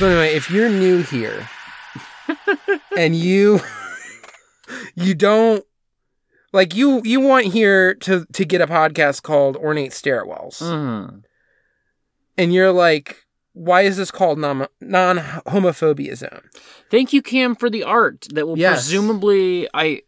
So anyway, if you're new here and you you don't like you you want here to to get a podcast called Ornate Stairwells Mhm. and you're like why is this called non non homophobia zone? Thank you, Cam, for the art that will Yes. presumably I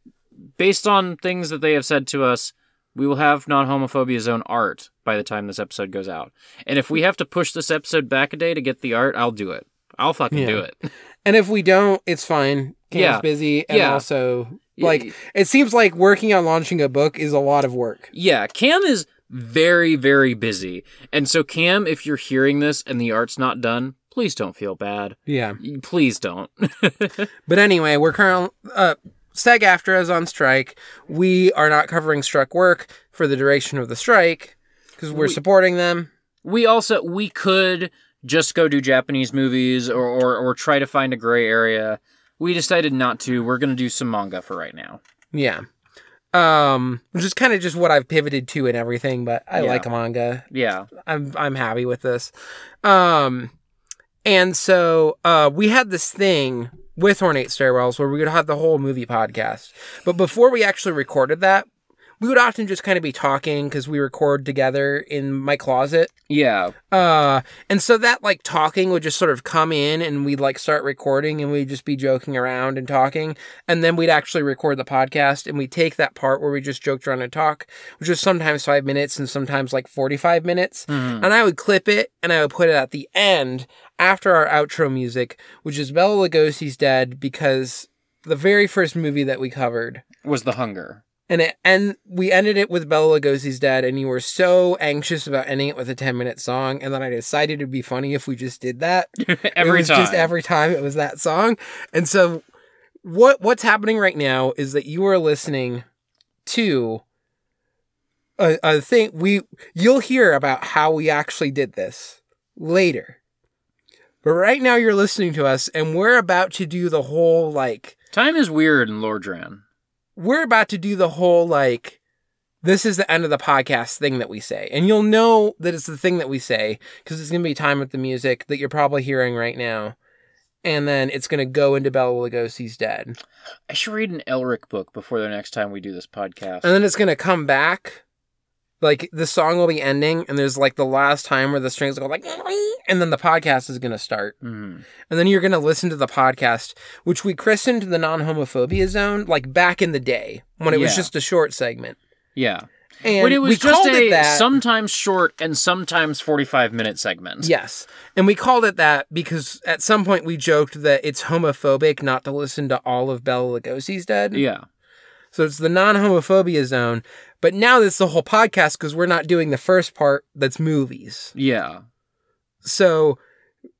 based on things that they have said to us, we will have non homophobia zone art by the time this episode goes out. And if we have to push this episode back a day to get the art, I'll do it. I'll fucking Yeah. do it. And if we don't, it's fine. Cam's Yeah. busy and Yeah. also like it seems like working on launching a book is a lot of work. Yeah, Cam is very, very busy. And so, Cam, if you're hearing this and the art's not done, please don't feel bad. Yeah. Please don't. But anyway, we're currently uh SAG-AFTRA is on strike. We are not covering struck work for the duration of the strike because we're We- supporting them. we also we could just go do Japanese movies or, or or try to find a gray area. We decided not to. We're gonna do some manga for right now. Yeah. Um, which is kind of just what I've pivoted to and everything, but I Yeah. like manga. Yeah. I'm I'm happy with this. Um, and so uh, we had this thing with Ornate Stairwells where we would have the whole movie podcast. But before we actually recorded that, we would often just kind of be talking because we record together in my closet. Yeah. Uh, and so that like talking would just sort of come in and we'd like start recording and we'd just be joking around and talking. And then we'd actually record the podcast and we'd take that part where we just joked around and talk, which was sometimes five minutes and sometimes like 45 minutes. Mhm. And I would clip it and I would put it at the end after our outro music, which is Bela Lugosi's Dead because the very first movie that we covered Was the hunger. And it and we ended it with Bela Lugosi's dead, and you were so anxious about ending it with a ten minute song, and then I decided it'd be funny if we just did that. every it was time. just every time it was that song. And so what what's happening right now is that you are listening to a, a thing we you'll hear about how we actually did this later. But right now you're listening to us and we're about to do the whole like Time is weird in Lordran. We're about to do the whole like this is the end of the podcast thing that we say. And you'll know that it's the thing that we say because it's going to be time with the music that you're probably hearing right now. And then it's going to go into Bela Lugosi's dead. I should read an Elric book before the next time we do this podcast. and then it's going to come back like the song will be ending and there's like the last time where the strings go like and then the podcast is going to start Mhm. and then you're going to listen to the podcast which we christened the non-homophobia zone like back in the day when it was just a short segment Yeah. and when it was we just called a it that sometimes short and sometimes 45 minute segment. Yes. And we called it that because at some point we joked that it's homophobic not to listen to all of Bela Lugosi's Dead. Yeah. So it's the non homophobia zone. But now it's the whole podcast because we're not doing the first part that's movies. Yeah. So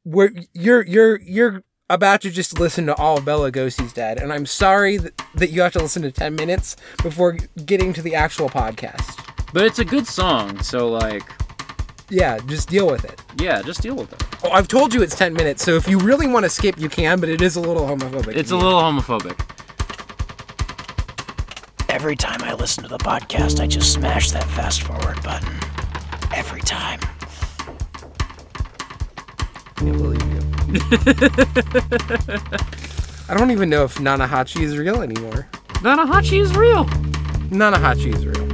we're you're you're you're about to just listen to all of Bela Lugosi's Dead. And I'm sorry that, that you have to listen to 10 minutes before getting to the actual podcast. But it's a good song, so like, Yeah, just deal with it. yeah, just deal with it. Oh, I've told you it's 10 minutes, so if you really want to skip, you can, but it is a little homophobic. It's a little homophobic. Every time I listen to the podcast, I just smash that fast forward button. Every time. can't believe you. I don't even know if Nanahachi is real anymore. Nanahachi is real. Nanahachi is real.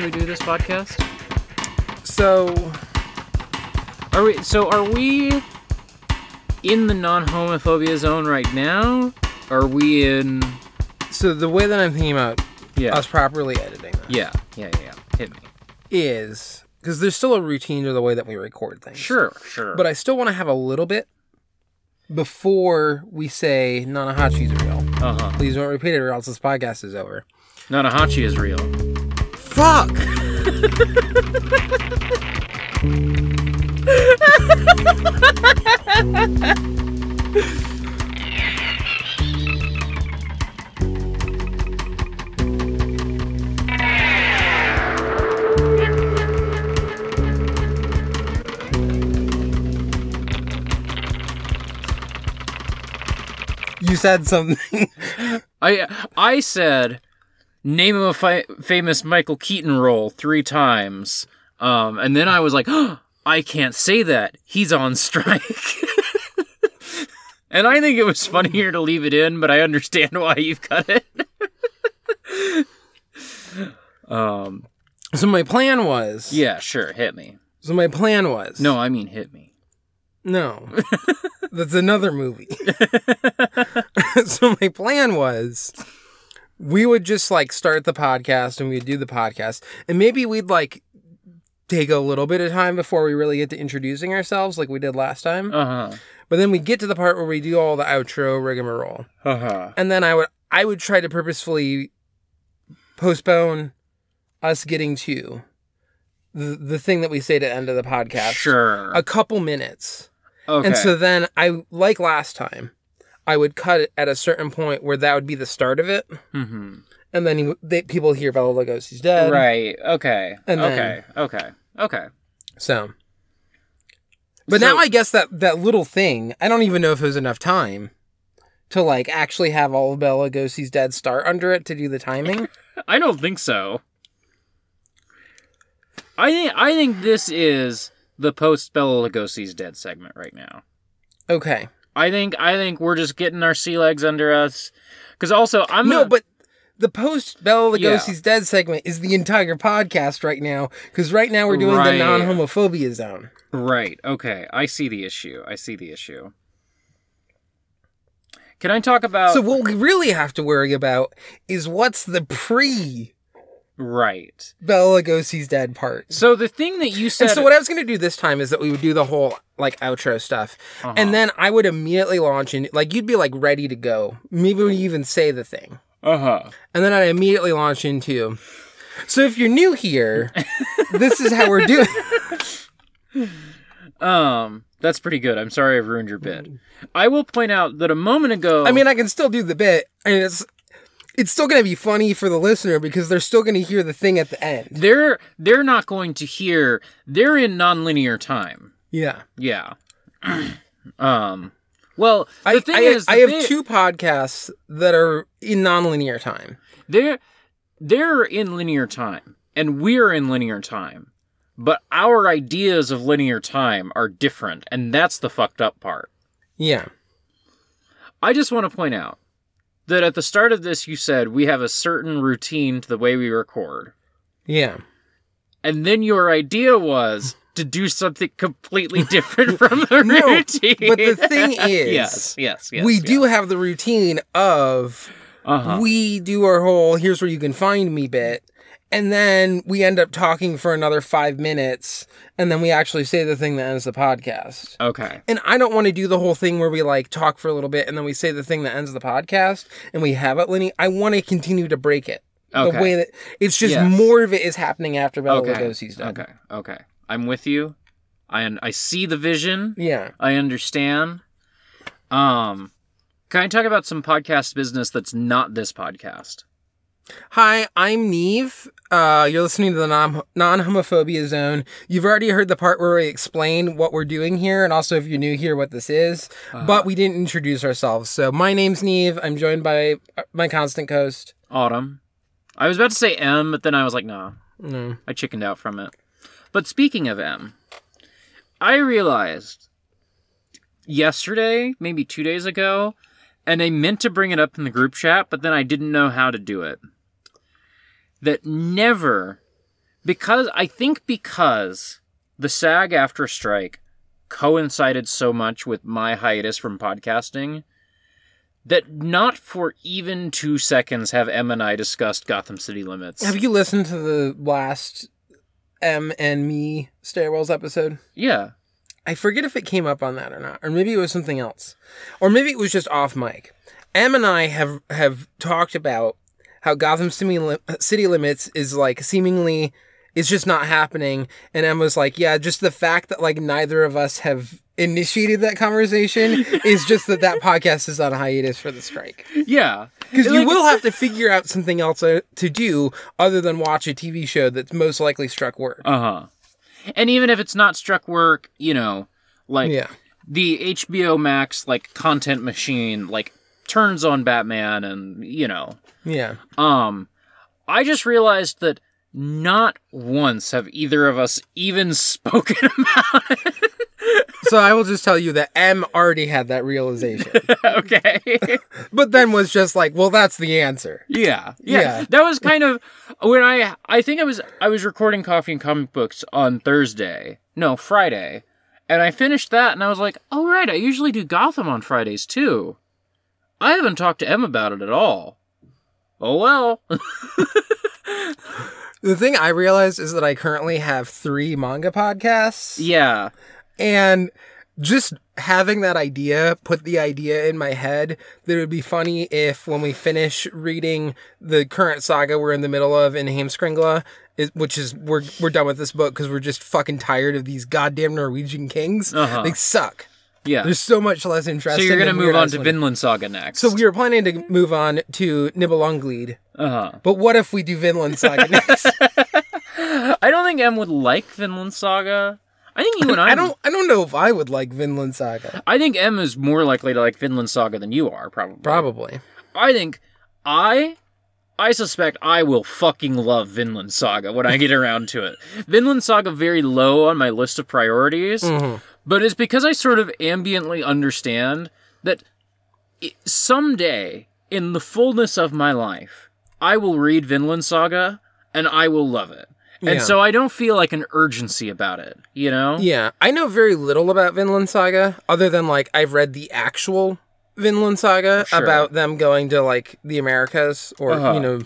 Fuck do we do this podcast? So Are we? So are we in the non-homophobia zone right now? Are we in? so the way that I'm thinking about Yeah. us properly editing this Yeah. Yeah. Yeah. yeah. Hit me. is because there's still a routine to the way that we record things. Sure. Sure. But I still want to have a little bit before we say Nanahachis are real. uh huh. Please don't repeat it or else this podcast is over. Nanahachi is real. Fuck! You said something. I I said name him a fi- famous Michael Keaton role three times, um, and then I was like, I can't say that. He's on strike. and I think it was funnier to leave it in, but I understand why you've cut it. um. so my plan was. Yeah. Sure. Hit me. So my plan was. No, I mean hit me. No. That's another movie. so my plan was we would just like start the podcast and we'd do the podcast and maybe we'd like take a little bit of time before we really get to introducing ourselves like we did last time. Uh huh. But then we get to the part where we do all the outro rigmarole. Uh huh. And then I would I would try to purposefully postpone us getting to the the thing that we say to end of the podcast. Sure. A couple minutes. Okay. And so then I, like last time, I would cut it at a certain point where that would be the start of it. hmm And then he, they, people hear Bela Lugosi's dead. Right. Okay. And then- okay. Okay. Okay. So. But So- now I guess that, that little thing, I don't even know if it was enough time to like actually have all of Bela Lugosi's dead start under it to do the timing. I don't think so. I think I think this is the post Bela Lugosi's dead segment right now. Okay. I think I think we're just getting our sea legs under us. Because also I'm No, gonna- but the post Bela Yeah. Lugosi's dead segment is the entire podcast right now because right now we're doing Right. the non homophobia zone. right. Okay, I see the issue. I see the issue. Can I talk about So what we really have to worry about is what's the pre right? Bela Lugosi's dead part. So the thing that you said. And so what I was going to do this time is that we would do the whole like outro stuff, Uh-huh. and then I would immediately launch in like you'd be like ready to go. Maybe we even say the thing, uh huh. and then I immediately launch into. So if you're new here, this is how we're doing. Um, that's pretty good. I'm sorry I've ruined your bit. I will point out that a moment ago. I mean, I can still do the bit, and it's it's still going to be funny for the listener because they're still going to hear the thing at the end. they're they're not going to hear. They're in nonlinear time. Yeah. Yeah. um. Well, the I, thing I, is, I have they- two podcasts that are in nonlinear time. They're they're in linear time, and we're in linear time, but our ideas of linear time are different, and that's the fucked up part. Yeah. I just want to point out that at the start of this, you said we have a certain routine to the way we record, Yeah. and then your idea was to do something completely different from the No, routine. but the thing is, yes, yes, yes, we do have the routine of Uh-huh. we do our whole here's where you can find me bit. And then we end up talking for another five minutes, and then we actually say the thing that ends the podcast. Okay. And I don't want to do the whole thing where we like talk for a little bit and then we say the thing that ends the podcast and we have it Lenny. I want to continue to break it. Okay. The way that it's just Yes. more of it is happening after Bela Okay. Lugosi's done. Okay. Okay. I'm with you. I un- I see the vision. Yeah. I understand. Um, can I talk about some podcast business that's not this podcast? Hi, I'm Niamh. Uh, you're listening to the non homophobia zone. You've already heard the part where we explain what we're doing here, and also if you're new here, what this is. But we didn't introduce ourselves. So my name's Niamh. I'm joined by uh, my constant host. Autumn. I was about to say M, but then I was like, nah, No. I chickened out from it. But speaking of M, I realized yesterday, maybe two days ago, and I meant to bring it up in the group chat, but then I didn't know how to do it. That never because I think because the SAG-AFTRA strike coincided so much with my hiatus from podcasting that not for even two seconds have Em and I discussed Gotham City Limits. Have you listened to the last M and Me Stairwells episode? yeah. I forget if it came up on that or not, or maybe it was something else, or maybe it was just off mic. M and I have have talked about how Gotham City, Lim- City Limits is like seemingly it's just not happening, and Em was like, "Yeah, just the fact that like neither of us have initiated that conversation is just that that podcast is on hiatus for the strike." Yeah. Because you Like- will have to figure out something else uh, to do other than watch a TV show that's most likely struck work. Uh huh. And even if it's not struck work, you know, like Yeah. the HBO Max like content machine like turns on Batman and you know. Yeah. Um I just realized that not once have either of us even spoken about it. So I will just tell you that M already had that realization, okay. but then was just like, "Well, that's the answer." yeah, yeah. Yeah. That was kind of when I I think I was I was recording Coffee and Comic Books on Thursday. No, Friday. And I finished that and I was like, "Oh right, I usually do Gotham on Fridays too." I haven't talked to M about it at all. Oh well. The thing I realized is that I currently have three manga podcasts, yeah. And just having that idea put the idea in my head that it would be funny if when we finish reading the current saga we're in the middle of in Heimskringla, which is we're we're done with this book because we're just fucking tired of these goddamn Norwegian kings. Uh-huh. They suck. Yeah. There's so much less interesting. So you're gonna move on to Vinland Saga next. So we were planning to move on to Nibelunglid, uh-huh. but what if we do Vinland Saga next? I don't think Em would like Vinland Saga. I think you and I. I don't. I don't know if I would like Vinland Saga. I think Em is more likely to like Vinland Saga than you are, probably. Probably. I think I. I suspect I will fucking love Vinland Saga when I get around to it. Vinland Saga very low on my list of priorities, mm-hmm. but it's because I sort of ambiently understand that someday, in the fullness of my life, I will read Vinland Saga and I will love it. And Yeah. so I don't feel like an urgency about it, you know? Yeah, I know very little about Vinland Saga, other than like I've read the actual Vinland Saga Sure. about them going to like the Americas, or Uh-huh. you know,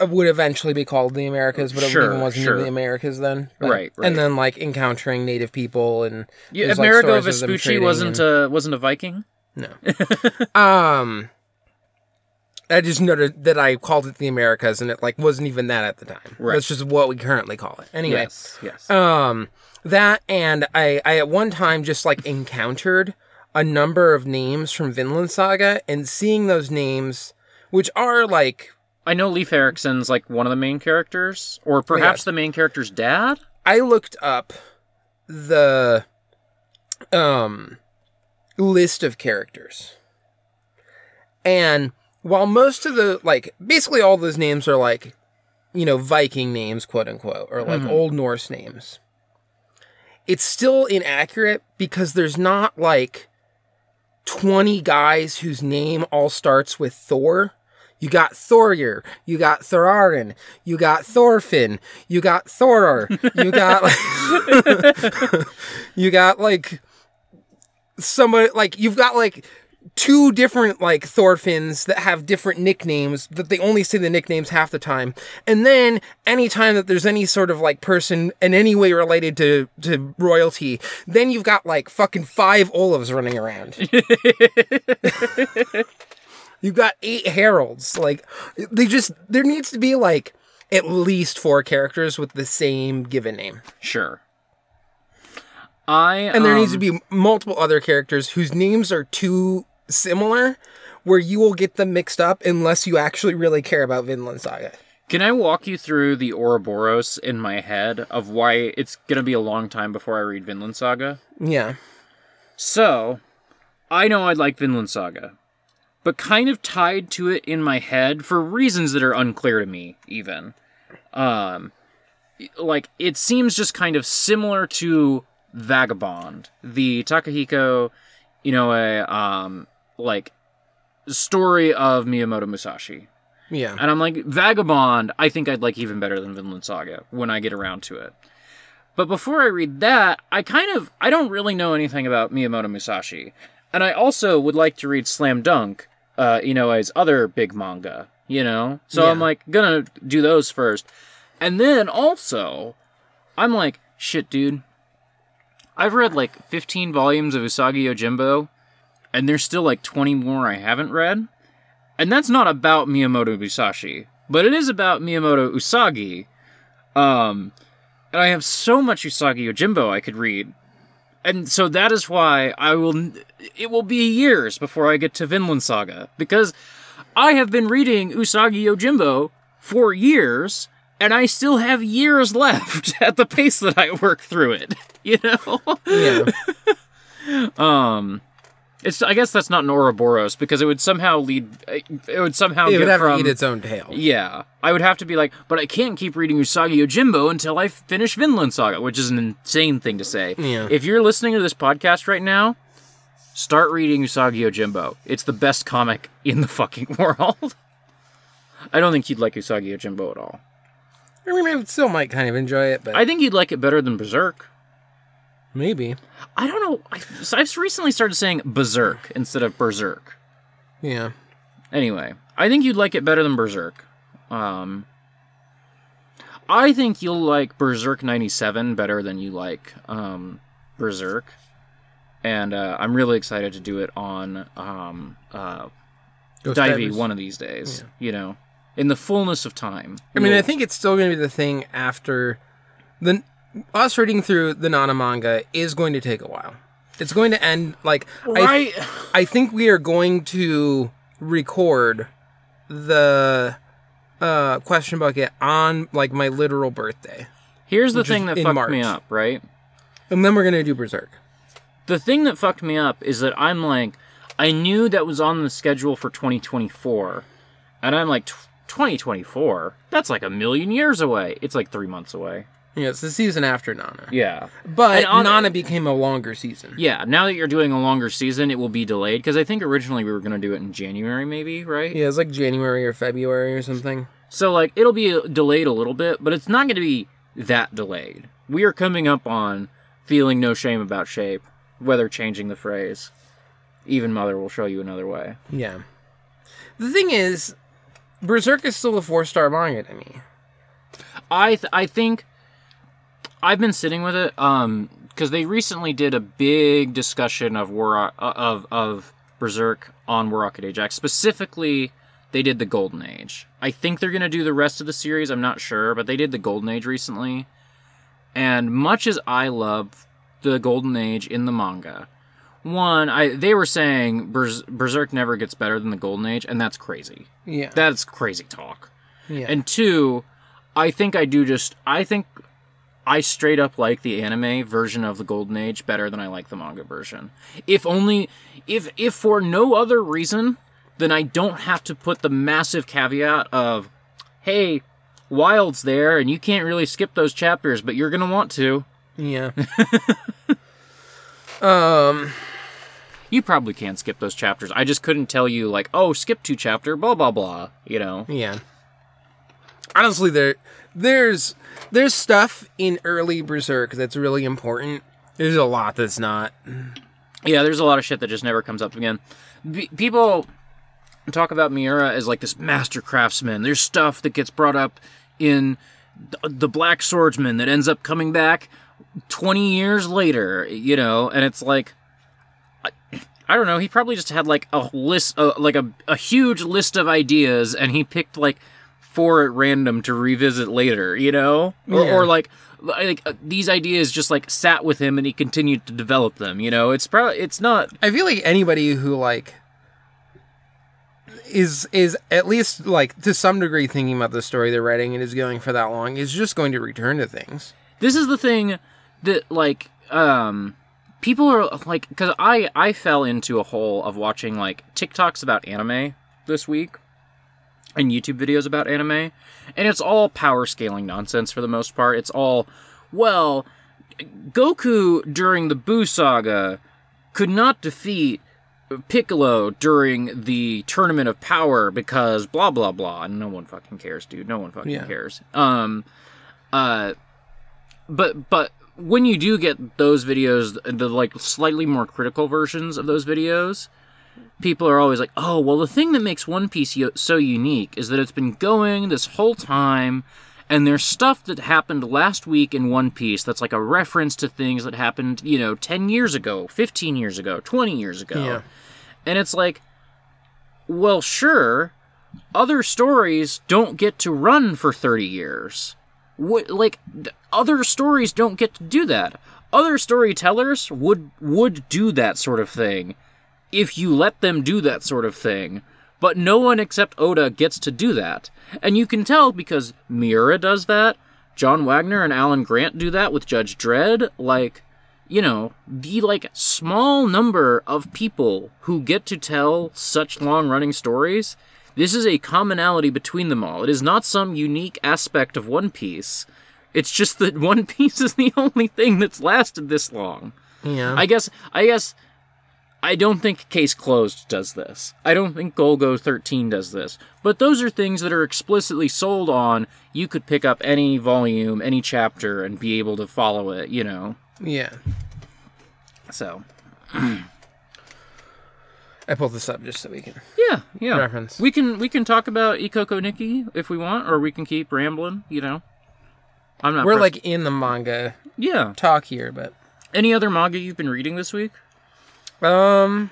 would eventually be called the Americas, but it even wasn't sure. the Americas then. But- Right, right. And then like encountering native people and Yeah, like, Amerigo them Vespucci wasn't and- a wasn't a Viking. No. um, I just noted that I called it the Americas, and it like wasn't even that at the time. Right. That's just what we currently call it. Anyway, Yes, yes. um, that and I, I at one time just like encountered a number of names from Vinland Saga, and seeing those names, which are like I know Leif Erikson's like one of the main characters, or perhaps the main character's dad. I looked up the um list of characters. And while most of the like basically all those names are like you know Viking names quote unquote or like mm-hmm. old Norse names. It's still inaccurate because there's not like 20 guys whose name all starts with Thor. You got Thorir, you got Thorarin, you got Thorfinn, you got Thorar, you got like you got like somebody like you've got like two different like Thorfinns that have different nicknames that they only say the nicknames half the time. And then anytime that there's any sort of like person in any way related to to royalty, then you've got like fucking five Olafs running around. You've got eight heralds. Like they just there needs to be like at least four characters with the same given name. Sure. I And there needs to um, be multiple other characters whose names are too similar where you will get them mixed up unless you actually really care about Vinland Saga. Can I walk you through the Ouroboros in my head of why it's gonna be a long time before I read Vinland Saga? Yeah. So, I know I'd like Vinland Saga, but kind of tied to it in my head for reasons that are unclear to me, even. Um, like, it seems just kind of similar to Vagabond, the Takehiko, you know, a, um, like, story of Miyamoto Musashi. Yeah. And I'm like, Vagabond, I think I'd like even better than Vinland Saga when I get around to it. But before I read that, I kind of I don't really know anything about Miyamoto Musashi. And I also would like to read Slam Dunk, uh, Inoue's other big manga, you know? So Yeah. I'm like gonna do those first. And then also, I'm like, shit, dude. I've read like 15 volumes of Usagi Yojimbo, and there's still like 20 more I haven't read. And that's not about Miyamoto Musashi, but it is about Miyamoto Usagi. Um, and I have so much Usagi Yojimbo I could read. And so that is why I will. It will be years before I get to Vinland Saga because I have been reading Usagi Yojimbo for years, and I still have years left at the pace that I work through it. You know. Yeah. Um, it's I guess that's not an Ouroboros because it would somehow lead. It would somehow it get would have to from eat its own tail. yeah. I would have to be like, but I can't keep reading Usagi Yojimbo until I finish Vinland Saga, which is an insane thing to say. Yeah. If you're listening to this podcast right now, start reading Usagi Yojimbo. It's the best comic in the fucking world. I don't think you'd like Usagi Yojimbo at all. I mean, I still might kind of enjoy it, but I think you'd like it better than Berserk. Maybe. I don't know. I, so I've recently started saying Berserk instead of Berserk. Yeah. Anyway, I think you'd like it better than Berserk. Um, I think you'll like Berserk 97 better than you like um, Berserk. And uh, I'm really excited to do it on um, uh, Divey one of these days, you know, in the fullness of time. I mean, I think it's still going to be the thing after the us reading through the Nana manga is going to take a while. It's going to end like I, Right. I think we are going to record the uh question bucket on like my literal birthday. Here's the thing that fucked me up, right? And then we're going to do Berserk. the thing that fucked me up is that I'm like, I knew that was on the schedule for 2024, and I'm like, 2024? That's like a million years away. It's like three months away. Yeah, it's the season after Nana. Yeah. But on- Nana became a longer season. Yeah, now that you're doing a longer season, it will be delayed, because I think originally we were going to do it in January, maybe, right? Yeah, it's like January or February or something. So, like, it'll be delayed a little bit, but it's not going to be that delayed. We are coming up on feeling no shame about shape, whether changing the phrase. Even Mother will show you another way. Yeah. The thing is, Berserk is still a four star manga to me. I th- I think I've been sitting with it um because they recently did a big discussion of War uh, of of Berserk on War Rocket Ajax. Specifically, they did the Golden Age. I think they're gonna do the rest of the series. I'm not sure, but they did the Golden Age recently. And much as I love the Golden Age in the manga, one I they were saying Berz- Berserk never gets better than the Golden Age, and that's crazy. Yeah. That's crazy talk. yeah. And two, I think I do just I think I straight up like the anime version of the Golden Age better than I like the manga version. If only if if for no other reason then I don't have to put the massive caveat of hey, Wyald's there and you can't really skip those chapters, but you're going to want to. yeah. um, You probably can't skip those chapters. I just couldn't tell you like, "Oh, skip two chapter, blah blah blah," you know. yeah. Honestly, there, there's, there's stuff in early Berserk that's really important. There's a lot that's not. Yeah, there's a lot of shit that just never comes up again. Be- people talk about Miura as like this master craftsman. There's stuff that gets brought up in the Black Swordsman that ends up coming back 20 years later, you know, and it's like I, I don't know, he probably just had like a list uh, like a a huge list of ideas and he picked like four at random to revisit later, you know? Or, Yeah. or like like uh, these ideas just like sat with him and he continued to develop them, you know? It's probably it's not I feel like anybody who like is is at least like to some degree thinking about the story they're writing and is going for that long is just going to return to things. this is the thing that like um people are like because i i fell into a hole of watching like tiktoks about anime this week and youtube videos about anime and it's all power scaling nonsense for the most part. It's all well goku during the buu saga could not defeat Piccolo during the tournament of power because blah blah blah. And no one fucking cares dude. No one fucking Yeah. cares. Um uh but but when you do get those videos the like slightly more critical versions of those videos people are always like oh well the thing that makes one piece yo- so unique is that it's been going this whole time and there's stuff that happened last week in One Piece that's like a reference to things that happened, you know, 10 years ago, 15 years ago, 20 years ago. Yeah. And it's like, well, sure, other stories don't get to run for 30 years. What, like, th- other stories don't get to do that. Other storytellers would would do that sort of thing if you let them do that sort of thing. But no one except Oda gets to do that. And you can tell because Miura does that, John Wagner and Alan Grant do that with Judge Dredd. Like, you know, the like small number of people who get to tell such long running stories, this is a commonality between them all. It is not some unique aspect of One Piece. It's just that One Piece is the only thing that's lasted this long. Yeah. I guess I guess I don't think Case Closed does this. I don't think Golgo 13 does this. But those are things that are explicitly sold on you could pick up any volume, any chapter and be able to follow it, you know. yeah. So, I pulled this up just so we can. yeah, yeah. Reference. We can we can talk about Ikoku Nikki if we want or we can keep rambling, you know. I'm not We're pressed- like in the manga Yeah. talk here, but Any other manga you've been reading this week? Um,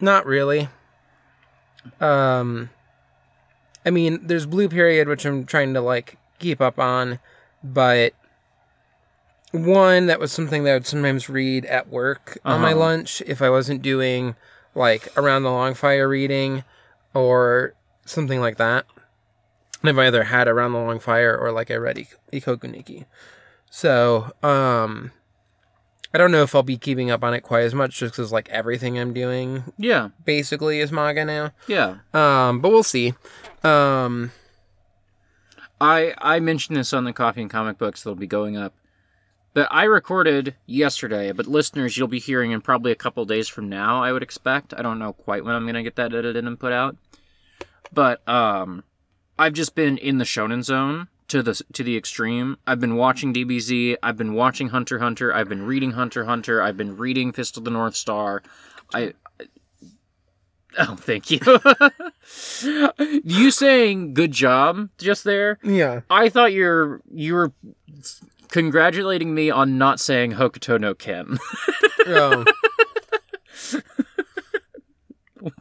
not really. Um, I mean, there's Blue Period, which I'm trying to like keep up on, but one that was something that I would sometimes read at work on my Uh-huh. lunch if I wasn't doing like around the long fire reading or something like that. And I've either had around the long fire or like I read Ik- Ikoku So, um, I don't know if I'll be keeping up on it quite as much just because like everything I'm doing Yeah. basically is manga now. Yeah. Um, but we'll see. Um, I I mentioned this on the Coffee and Comic Books that'll be going up. That I recorded yesterday, but listeners, you'll be hearing in probably a couple days from now. I would expect. I don't know quite when I'm gonna get that edited and put out. But um, I've just been in the Shonen Zone to the to the extreme. I've been watching DBZ. I've been watching Hunter Hunter. I've been reading Hunter Hunter. I've been reading Fist of the North Star. I. Oh, thank you. you saying good job just there yeah. I thought you're you were congratulating me on not saying Hokuto no Ken. Um,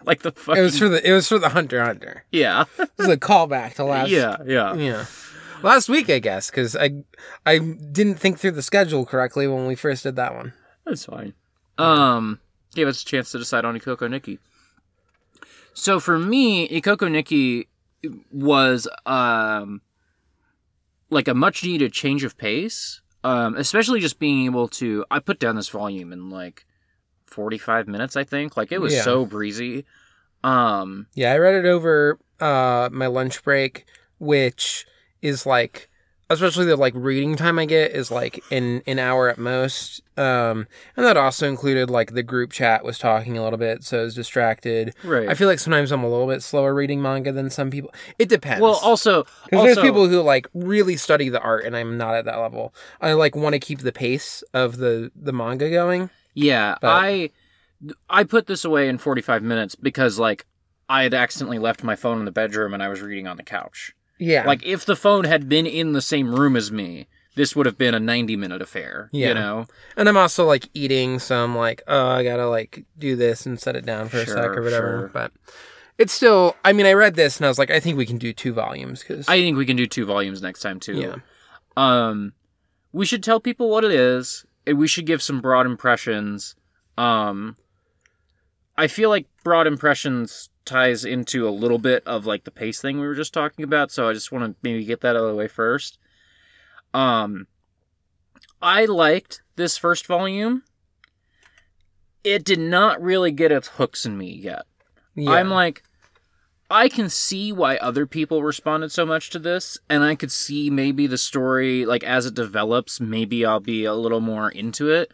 like the it was for the it was for the Hunter Hunter. yeah This is a callback to last. yeah yeah. Yeah. Last week, I guess, because I I didn't think through the schedule correctly when we first did that one. That's fine. Um, gave us a chance to decide on Ikoku Nikki. So for me, Ikoku Nikki was um like a much needed change of pace. Um, especially just being able to I put down this volume in like forty five minutes, I think. Like it was Yeah. so breezy. Um Yeah, I read it over uh my lunch break, which is like especially the like reading time I get is like in an hour at most. Um and that also included like the group chat was talking a little bit, so I was distracted. right. I feel like sometimes I'm a little bit slower reading manga than some people. It depends. well also also there's people who like really study the art, and I'm not at that level. I like want to keep the pace of the the manga going. Yeah, But- I I put this away in 45 minutes because like I had accidentally left my phone in the bedroom and I was reading on the couch. Yeah, Like if the phone had been in the same room as me, this would have been a 90 minute affair, Yeah. you know. and I'm also like eating, so I'm like, oh, I gotta like do this and set it down for a sec or whatever. sure. But it's still. I mean, I read this and I was like, I think we can do two volumes because I think we can do two volumes next time too. yeah, Um we should tell people what it is and we should give some broad impressions. Um I feel like broad impressions ties into a little bit of like the pace thing we were just talking about, so I just want to maybe get that out of the way first. Um I liked this first volume. It did not really get its hooks in me yet. yeah. I'm like, I can see why other people responded so much to this, and I could see maybe the story, like as it develops, maybe I'll be a little more into it.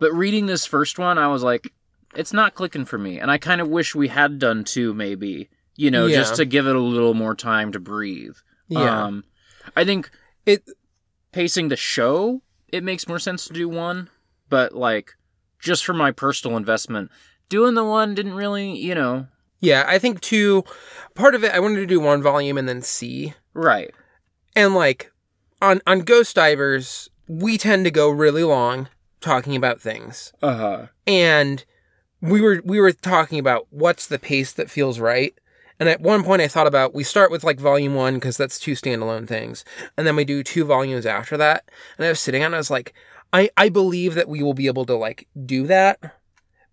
But reading this first one, I was like, it's not clicking for me, and I kind of wish we had done two, maybe. You know, just to give it a little more time to breathe. Yeah. Um, I think It pacing the show, it makes more sense to do one, but like just for my personal investment, doing the one didn't really, you know, yeah, I think two part of it I wanted to do one volume and then see. right. And like on on Ghost Divers, we tend to go really long talking about things. Uh huh. And we were we were talking about what's the pace that feels right. And at one point I thought about we start with like volume 1 cuz that's two standalone things and then we do two volumes after that. And I was sitting and I was like I I believe that we will be able to like do that.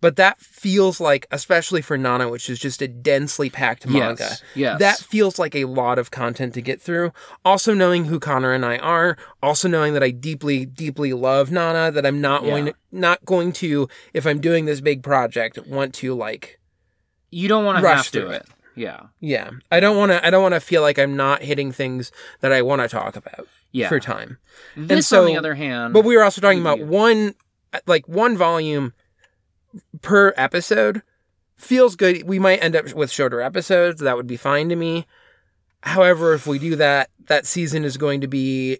But that feels like especially for Nana which is just a densely packed manga. Yes. Yes. That feels like a lot of content to get through. Also knowing who Connor and I are, also knowing that I deeply, deeply love Nana, that I'm not Yeah. going to, not going to, if I'm doing this big project, want to like, you don't want to rush to through it. Yeah. yeah, I don't want to, I don't want to feel like I'm not hitting things that I want to talk about Yeah. for time. This, so- on the other hand, But we were also talking about one, like one volume per episode feels good. We might end up with shorter episodes. That would be fine to me. However, if we do that, that season is going to be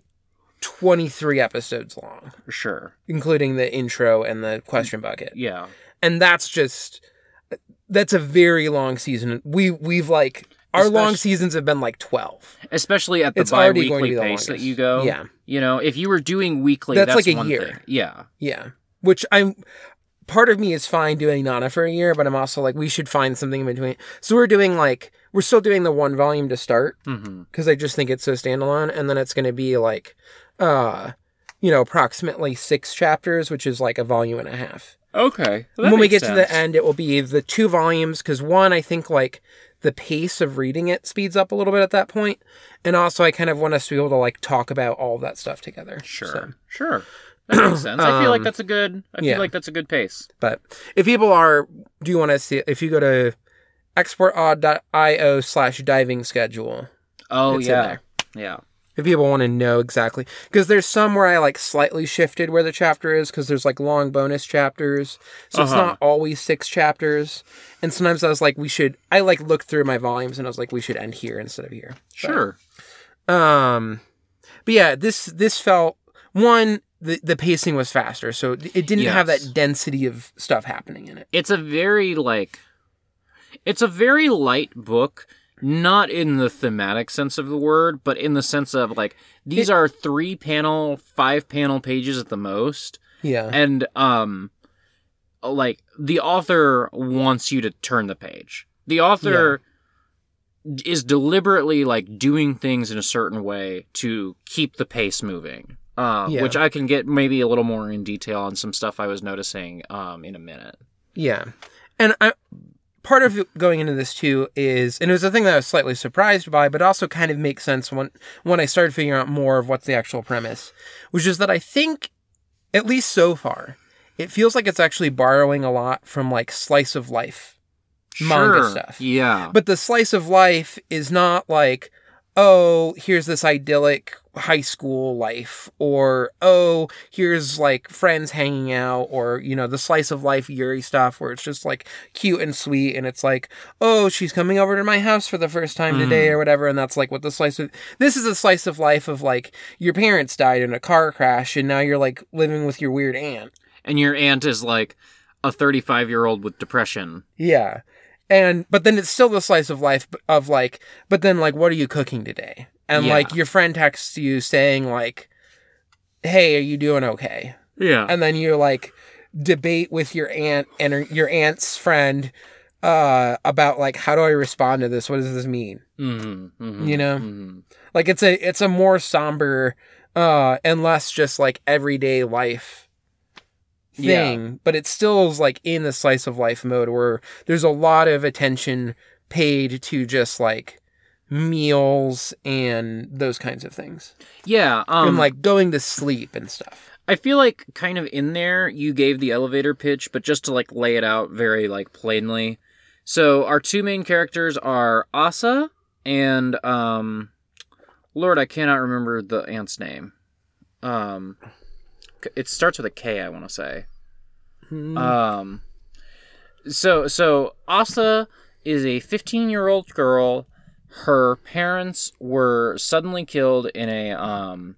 23 episodes long, for sure. including the intro and the question bucket. Yeah. And that's just that's a very long season. We we've like our long seasons have been like 12. Especially at the It's already going to bi-weekly the pace that you go. Yeah. You know, if you were doing weekly, That's that's, like a year. thing. Yeah. Yeah. Which I'm part of me is fine doing Nana for a year, but I'm also like we should find something in between. So we're doing like we're still doing the one volume to start Mm-hmm. because I just think it's so standalone, and then it's going to be like, uh, you know, approximately six chapters, which is like a volume and a half. Okay. when we get to the end, it will be the two volumes because one, I think like the pace of reading it speeds up a little bit at that point, and also I kind of want us to be able to like talk about all that stuff together. Sure. So- Sure. That makes sense. I feel like Um, that's a good. I yeah. feel like that's a good pace. But if people are, do you want to see, if you go to exportaud.io slash diving schedule, Oh It's in yeah. there. Yeah. if people want to know exactly, because there's some where I like slightly shifted where the chapter is, because there's like long bonus chapters. So it's Uh-huh. not always six chapters. And sometimes I was like, we should, I like looked through my volumes and I was like, we should end here instead of here. Sure. Um, but yeah, this, this felt, one, the, the pacing was faster. So it didn't have that density of stuff happening in it. It's a very like. It's a very light book, not in the thematic sense of the word, but in the sense of like these are three panel, five panel pages at the most. Yeah. and um like the author wants you to turn the page the author is deliberately like doing things in a certain way to keep the pace moving um, Yeah. which i can get maybe a little more in detail on some stuff i was noticing um, in a minute Yeah. And I, part of going into this too is, and it was a thing that I was slightly surprised by, but also kind of makes sense when, when I started figuring out more of what's the actual premise, which is that I think, at least so far, it feels like it's actually borrowing a lot from like slice of life manga Sure. stuff. yeah But the slice of life is not like, oh, here's this idyllic high school life, or oh, here's like friends hanging out, or you know, the slice of life Yuri stuff where it's just like cute and sweet, and it's like, oh, she's coming over to my house for the first time today, mm. or whatever, and that's like what the slice of this is a slice of life of like your parents died in a car crash, and now you're like living with your weird aunt. and your aunt is like a 35 year old with depression Yeah. And but then it's still the slice of life of like but then like what are you cooking today? And Yeah. like your friend texts you saying like hey, are you doing okay? yeah And then you're like debate with your aunt and her, your aunt's friend uh about like how do I respond to this? What does this mean? mm-hmm, mm-hmm, You know? mm-hmm. Like it's a it's a more somber uh and less just like everyday life thing, but it still is like in the slice of life mode where there's a lot of attention paid to just like meals and those kinds of things. yeah um and like going to sleep and stuff. I feel like kind of in there you gave the elevator pitch, but just to like lay it out very like plainly. So our two main characters are Asa and um Lord, I cannot remember the aunt's name. Um it starts with a K, I want to say. Hmm. Um so so Asa is a 15 year old girl. Her parents were suddenly killed in a um,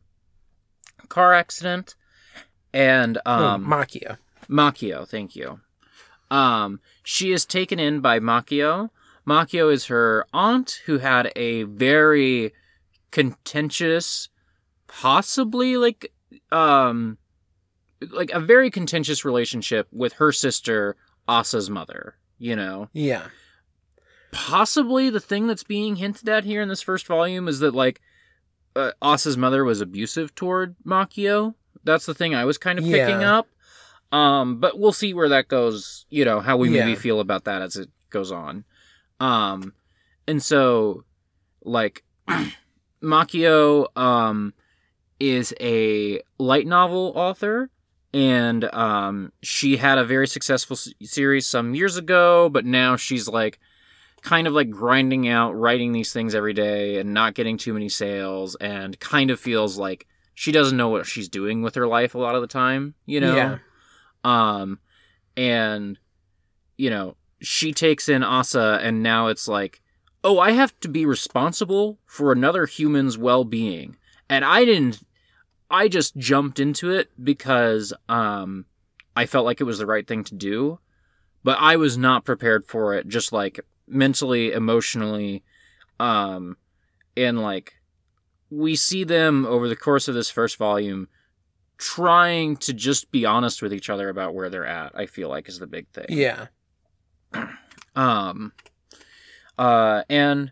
car accident, and um, Makio. Makio, thank you. Um, she is taken in by Makio. Makio is her aunt who had a very contentious, possibly like um like a very contentious relationship with her sister Asa's mother, you know. Yeah. Possibly the thing that's being hinted at here in this first volume is that like uh, Asa's mother was abusive toward Makio. That's the thing I was kind of picking up. Um, but we'll see where that goes, you know, how we maybe feel about that as it goes on. Um, and so like Makio um is a light novel author and um she had a very successful s- series some years ago but now she's like kind of like grinding out writing these things every day and not getting too many sales and kind of feels like she doesn't know what she's doing with her life a lot of the time you know Yeah. um and you know she takes in asa and now it's like oh i have to be responsible for another human's well-being and i didn't i just jumped into it because um i felt like it was the right thing to do but i was not prepared for it just like mentally emotionally um and like we see them over the course of this first volume trying to just be honest with each other about where they're at i feel like is the big thing Yeah. um uh and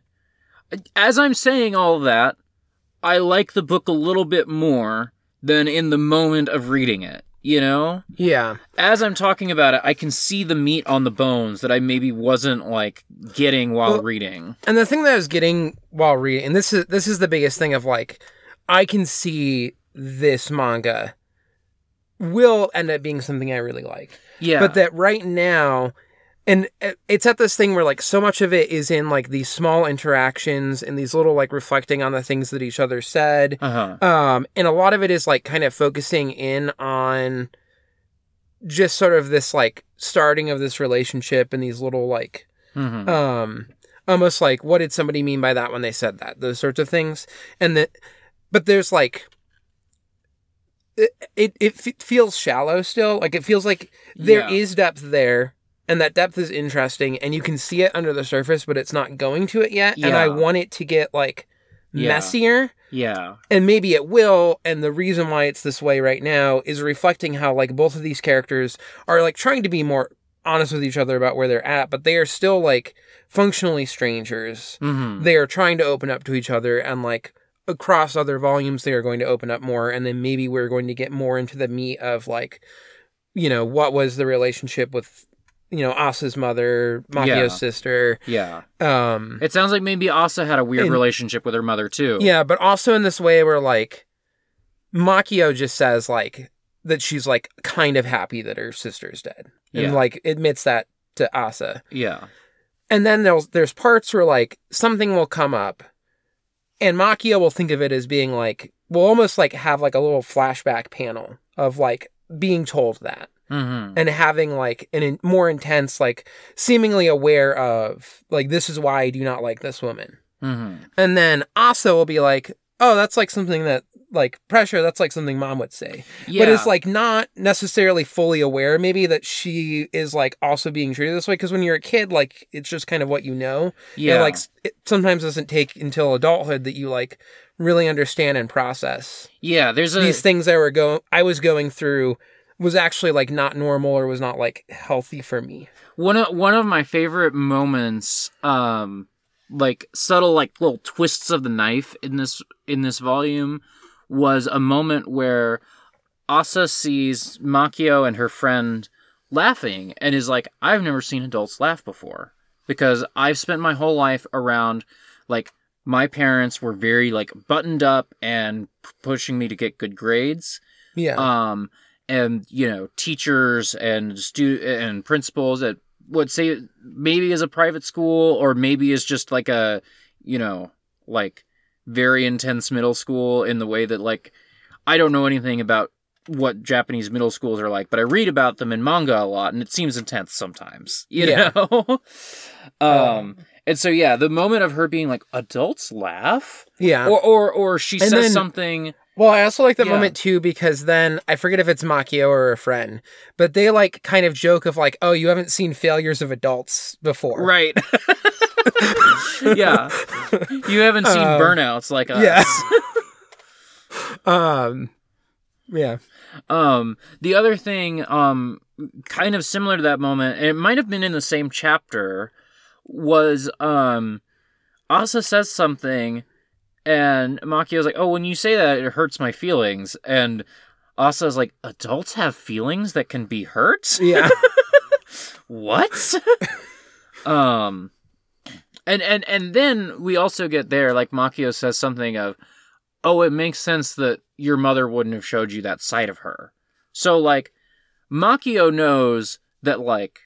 as i'm saying all that i like the book a little bit more than in the moment of reading it you know Yeah. as i'm talking about it i can see the meat on the bones that i maybe wasn't like getting while Well- reading And the thing that I was getting while reading, and this is this is the biggest thing of like, I can see this manga will end up being something I really like. yeah But that right now, and it's at this thing where like so much of it is in like these small interactions and these little like reflecting on the things that each other said. uh-huh. Um, and a lot of it is like kind of focusing in on just sort of this like starting of this relationship and these little like hmm um almost like what did somebody mean by that when they said that? Those sorts of things. And that but there's like it it, it feels shallow still. Like it feels like there is Yeah. depth there and that depth is interesting and you can see it under the surface but it's not going to it yet and i want it to get like Yeah. messier. Yeah. And maybe it will and the reason why it's this way right now is reflecting how like both of these characters are like trying to be more honest with each other about where they're at but they are still like functionally strangers. Hmm they are trying to open up to each other and like across other volumes they are going to open up more and then maybe we're going to get more into the meat of like you know what was the relationship with you know Asa's mother Makio's Yeah. sister yeah um it sounds like maybe asa had a weird And- relationship with her mother too Yeah, but also in this way where like Makio just says like that she's like kind of happy that her sister's dead. And Yeah. like admits that to Asa. yeah And then there's there's parts where like something will come up and Makio will think of it as being like will almost like have like a little flashback panel of like being told that hmm and having like an in, more intense like seemingly aware of like this is why I do not like this woman. hmm And then Asa will be like, oh, that's like something that, like, pressure, that's like something mom would say. yeah But it's like not necessarily fully aware, maybe, that she is like also being treated this way. Because when you're a kid, like, it's just kind of what you know. yeah It, like, it sometimes doesn't take until adulthood that you, like, really understand and process yeah there's a these things I were going, I was going through was actually like not normal or was not like healthy for me. one of one of my favorite moments um like subtle like little twists of the knife in this in this volume was a moment where Asa sees Makio and her friend laughing and is like I've never seen adults laugh before because I've spent my whole life around like my parents were very like buttoned up and pushing me to get good grades Yeah. um and you know teachers and stu and principals at would say maybe as a private school or maybe as just like a you know like very intense middle school in the way that like I don't know anything about what Japanese middle schools are like, but I read about them in manga a lot, and it seems intense sometimes. You Yeah. know. um, and so yeah, the moment of her being like, "Adults laugh," Yeah. or or or she And says then- something. Well, I also like that Yeah. moment too because then I forget if it's Makio or a friend, but they like kind of joke of like, "Oh, you haven't seen failures of adults before." Right. yeah. You haven't seen Um, burnouts like us. Yeah. um yeah. Um, the other thing, um, kind of similar to that moment, and it might have been in the same chapter, was um, Asa says something, and Makio's like, "Oh, when you say that, it hurts my feelings," and Asa's like, "Adults have feelings that can be hurt." Yeah. what um and and and then we also get there like makio says something of oh it makes sense that your mother wouldn't have showed you that side of her so like makio knows that like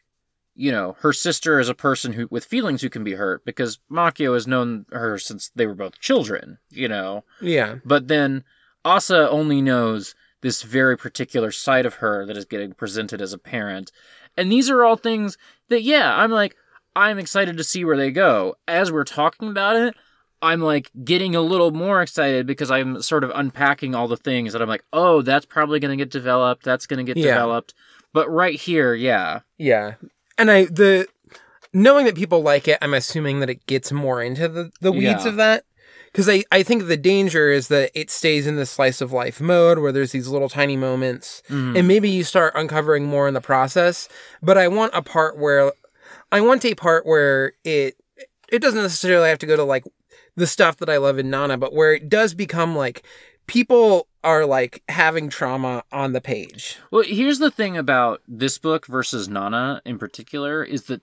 you know her sister is a person who with feelings who can be hurt because makio has known her since they were both children you know yeah. but then Asa only knows this very particular side of her that is getting presented as a parent. And these are all things that, yeah, I'm like, I'm excited to see where they go. As we're talking about it, I'm like getting a little more excited because I'm sort of unpacking all the things that I'm like, oh, that's probably going to get developed. That's going to get Yeah. developed. But right here, yeah. Yeah. And I the knowing that people like it, I'm assuming that it gets more into the, the weeds Yeah. of that. Because I, I think the danger is that it stays in the slice of life mode where there's these little tiny moments Mhm. and maybe you start uncovering more in the process. But I want a part where I want a part where it it doesn't necessarily have to go to like the stuff that I love in Nana, but where it does become like people are like having trauma on the page. Well, here's the thing about this book versus Nana in particular is that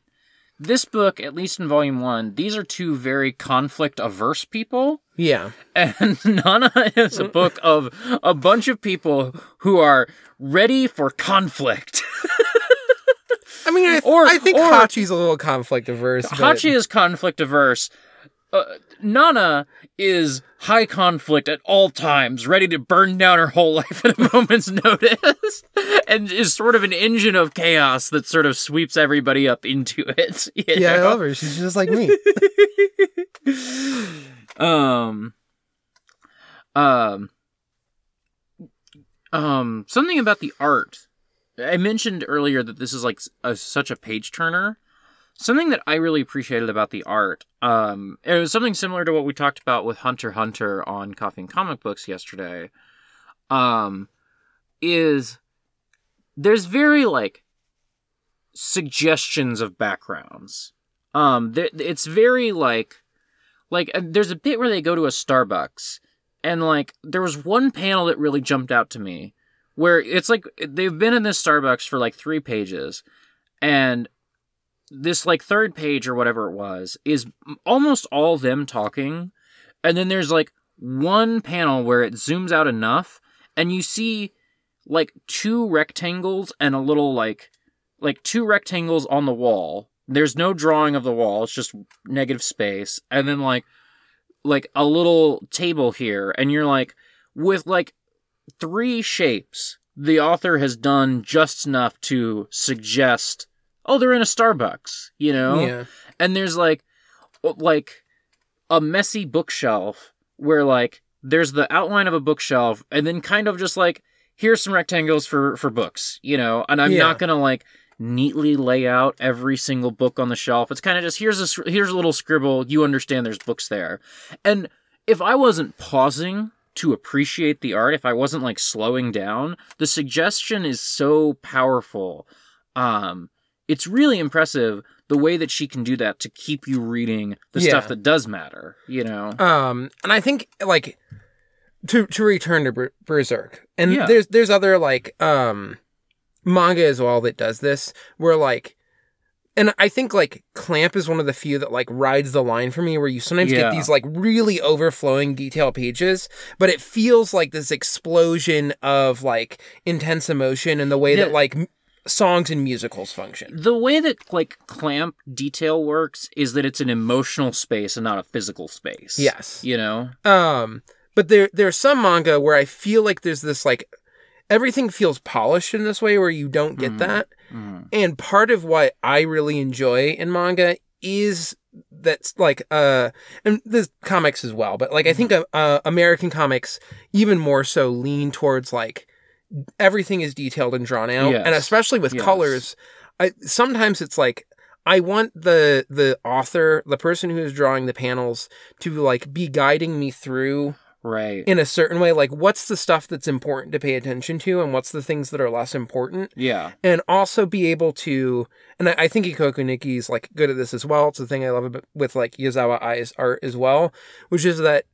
this book, at least in volume one, these are two very conflict averse people. Yeah. And Nana is a book of a bunch of people who are ready for conflict. I mean, I, th- Or- I think or- Hachi's a little conflict averse. but- Hachi is conflict averse. Uh, Nana is high conflict at all times, ready to burn down her whole life at a moment's notice, and is sort of an engine of chaos that sort of sweeps everybody up into it. Yeah, I love her. She's just like me. um um um something about the art i mentioned earlier that this is like a, such a page turner something that i really appreciated about the art um it was something similar to what we talked about with hunter hunter on coffee and comic books yesterday um is there's very like suggestions of backgrounds. Um th- it's very like like uh, there's a bit where they go to a Starbucks and like there was one panel that really jumped out to me where it's like they've been in this Starbucks for like 3 pages and this like third page or whatever it was is almost all them talking and then there's like one panel where it zooms out enough and you see like two rectangles and a little like like two rectangles on the wall. There's no drawing of the wall it's just negative space and then like like a little table here and you're like with like three shapes the author has done just enough to suggest oh they're in a starbucks you know? Yeah. and there's like like a messy bookshelf where like there's the outline of a bookshelf and then kind of just like here's some rectangles for for books you know? And i'm Yeah. not gonna like neatly lay out every single book on the shelf. It's kind of just here's a here's a little scribble. You understand there's books there. And if i wasn't pausing to appreciate the art if i wasn't like slowing down the suggestion is so powerful. Um it's really impressive the way that she can do that to keep you reading the Yeah. stuff that does matter you know Um, and I think like to to return to Ber- Berserk, and Yeah. there's there's other like um manga as well that does this, where like. And I think like Clamp is one of the few that like rides the line for me where you sometimes Yeah. get these like really overflowing detail pages, but it feels like this explosion of like intense emotion and the way that like songs and musicals function. the way that like clamp detail works is that it's an emotional space and not a physical space Yes. you know Um, but there there's some manga where I feel like there's this like everything feels polished in this way where you don't get that. And part of what I really enjoy in manga is that's like uh and the comics as well but like i think uh, uh american comics even more so lean towards like everything is detailed and drawn out Yes. and especially with Yes. colors I, sometimes it's like i want the the author the person who's drawing the panels to like be guiding me through Right. in a certain way like what's the stuff that's important to pay attention to and what's the things that are less important yeah. and also be able to and I, I think Ikoku Nikki's like good at this as well. It's the thing I love about, with like Yazawa Ai's art as well, which is that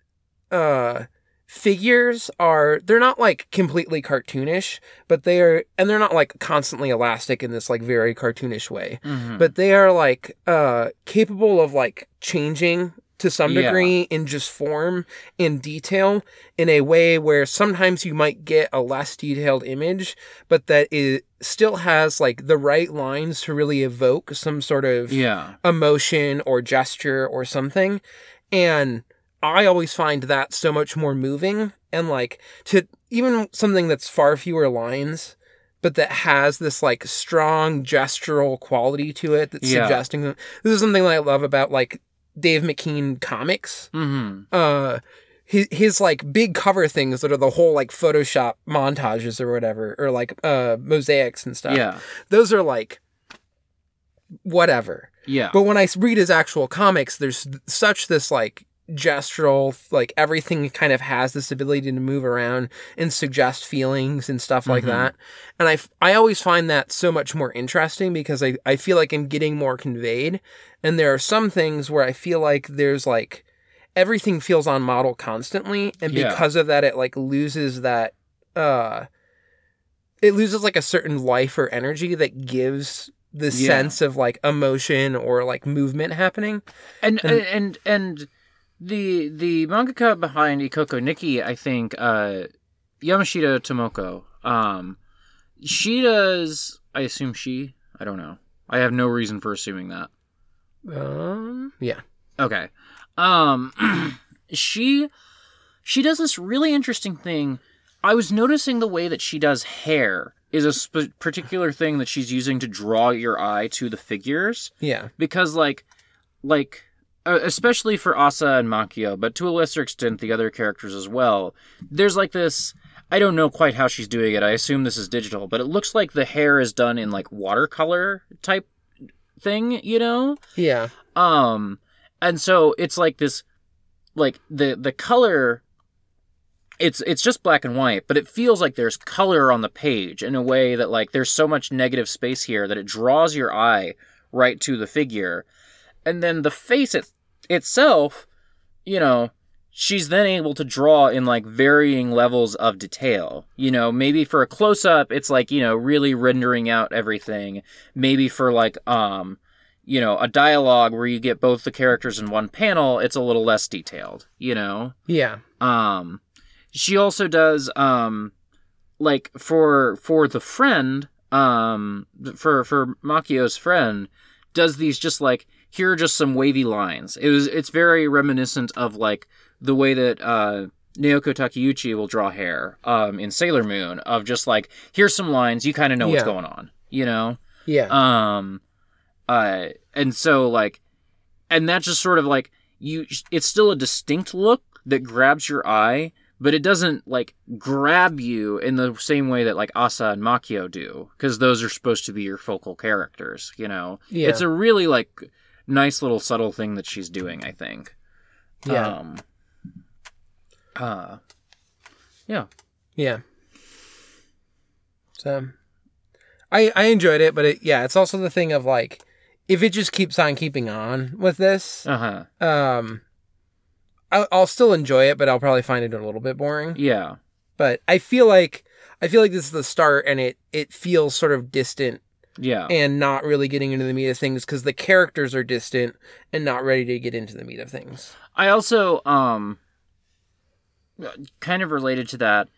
uh figures are they're not like completely cartoonish, but they are and they're not like constantly elastic in this like very cartoonish way. Mhm. But they are like uh capable of like changing to some Yeah. degree in just form and detail in a way where sometimes you might get a less detailed image, but that it still has like the right lines to really evoke some sort of yeah. emotion or gesture or something. And I always find that so much more moving and like to even something that's far fewer lines, but that has this like strong gestural quality to it that's Yeah. suggesting this is something that I love about like Dave McKean comics. Mm-hmm. Uh his, his like big cover things that are the whole like Photoshop montages or whatever, or like uh mosaics and stuff. Yeah. Those are like whatever. Yeah. But when I read his actual comics, there's such this like gestural, like everything kind of has this ability to move around and suggest feelings and stuff like Mhm. that. And i i always find that so much more interesting because I, I feel like I'm getting more conveyed. And there are some things where I feel like there's like everything feels on model constantly. And Yeah. because of that, it like loses that, uh, it loses like a certain life or energy that gives the Yeah. sense of like emotion or like movement happening. and And- and and the the mangaka behind Ikoku Nikki, I think, uh, Yamashita Tomoko, um, she does. I assume she. I don't know. I have no reason for assuming that. Um, yeah. Okay. Um she she does this really interesting thing. I was noticing the way that she does hair is a sp- particular thing that she's using to draw your eye to the figures Yeah. because like like especially for Asa and Makio, but to a lesser extent the other characters as well. There's like this I don't know quite how she's doing it. I assume this is digital, but it looks like the hair is done in like watercolor type thing, you know? Yeah. Um, and so it's like this, like the the color. It's it's just black and white, but it feels like there's color on the page in a way that like there's so much negative space here that it draws your eye right to the figure, and then the face it, itself, you know, she's then able to draw in like varying levels of detail. You know, maybe for a close up, it's like you know really rendering out everything. Maybe for like um you know, a dialogue where you get both the characters in one panel, it's a little less detailed, you know? Yeah. Um she also does um like for for the friend, um for for Makio's friend does these just like here are just some wavy lines. It was it's very reminiscent of like the way that uh Naoko Takeuchi will draw hair um in Sailor Moon of just like here's some lines, you kind of know what's going on, you know? Yeah. um uh and so like and that just sort of like you it's still a distinct look that grabs your eye but it doesn't like grab you in the same way that like Asa and Makio do because those are supposed to be your focal characters you know Yeah. it's a really like nice little subtle thing that she's doing i think yeah. um uh yeah yeah. So, I I enjoyed it, but it yeah, it's also the thing of like, if it just keeps on keeping on with this, uh-huh um, I'll, I'll still enjoy it, but I'll probably find it a little bit boring. yeah But I feel like I feel like this is the start, and it it feels sort of distant yeah and not really getting into the meat of things because the characters are distant and not ready to get into the meat of things. I also um kind of related to that.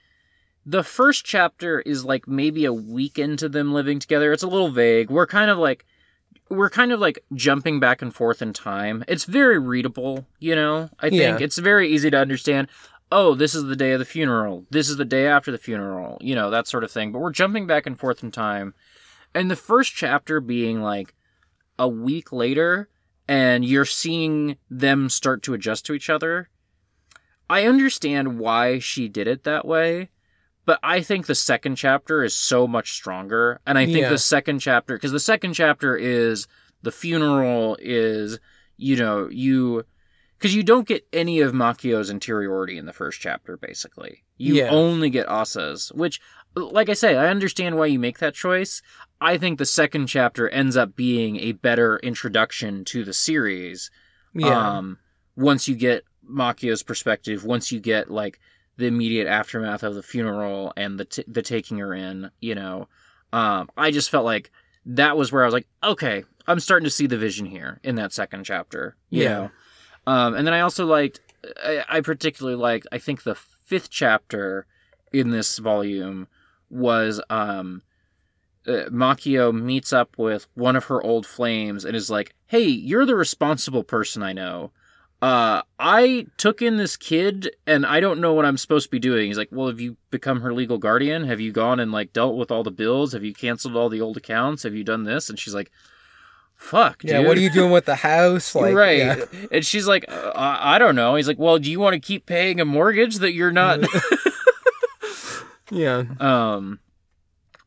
The first chapter is like maybe a week into them living together. It's a little vague. We're kind of like we're kind of like jumping back and forth in time. It's very readable, you know. I think Yeah. it's very easy to understand. oh, this is the day of the funeral. This is the day after the funeral. You know, that sort of thing. But we're jumping back and forth in time. And the first chapter being like a week later, and you're seeing them start to adjust to each other. I understand why she did it that way, but I think the second chapter is so much stronger. And I think Yeah. the second chapter, because the second chapter is the funeral, is, you know, you. Because you don't get any of Makio's interiority in the first chapter, basically. You Yeah. only get Asa's, which, like I say, I understand why you make that choice. I think the second chapter ends up being a better introduction to the series. Yeah. Um, once you get Makio's perspective, once you get like the immediate aftermath of the funeral and the t- the taking her in, you know, um, I just felt like that was where I was like, okay, I'm starting to see the vision here in that second chapter. Yeah. know? Um, and then I also liked, I, I particularly liked, I think the fifth chapter in this volume was um, uh, Makio meets up with one of her old flames and is like, "Hey, you're the responsible person I know. Uh, I took in this kid and I don't know what I'm supposed to be doing." He's like, "Well, have you become her legal guardian? Have you gone and like dealt with all the bills? Have you canceled all the old accounts? Have you done this?" And she's like, "Fuck, yeah. dude." What are you doing with the house? Like, right. yeah. And she's like, uh, I I don't know. He's like, well, do you want to keep paying a mortgage that you're not? Yeah. um,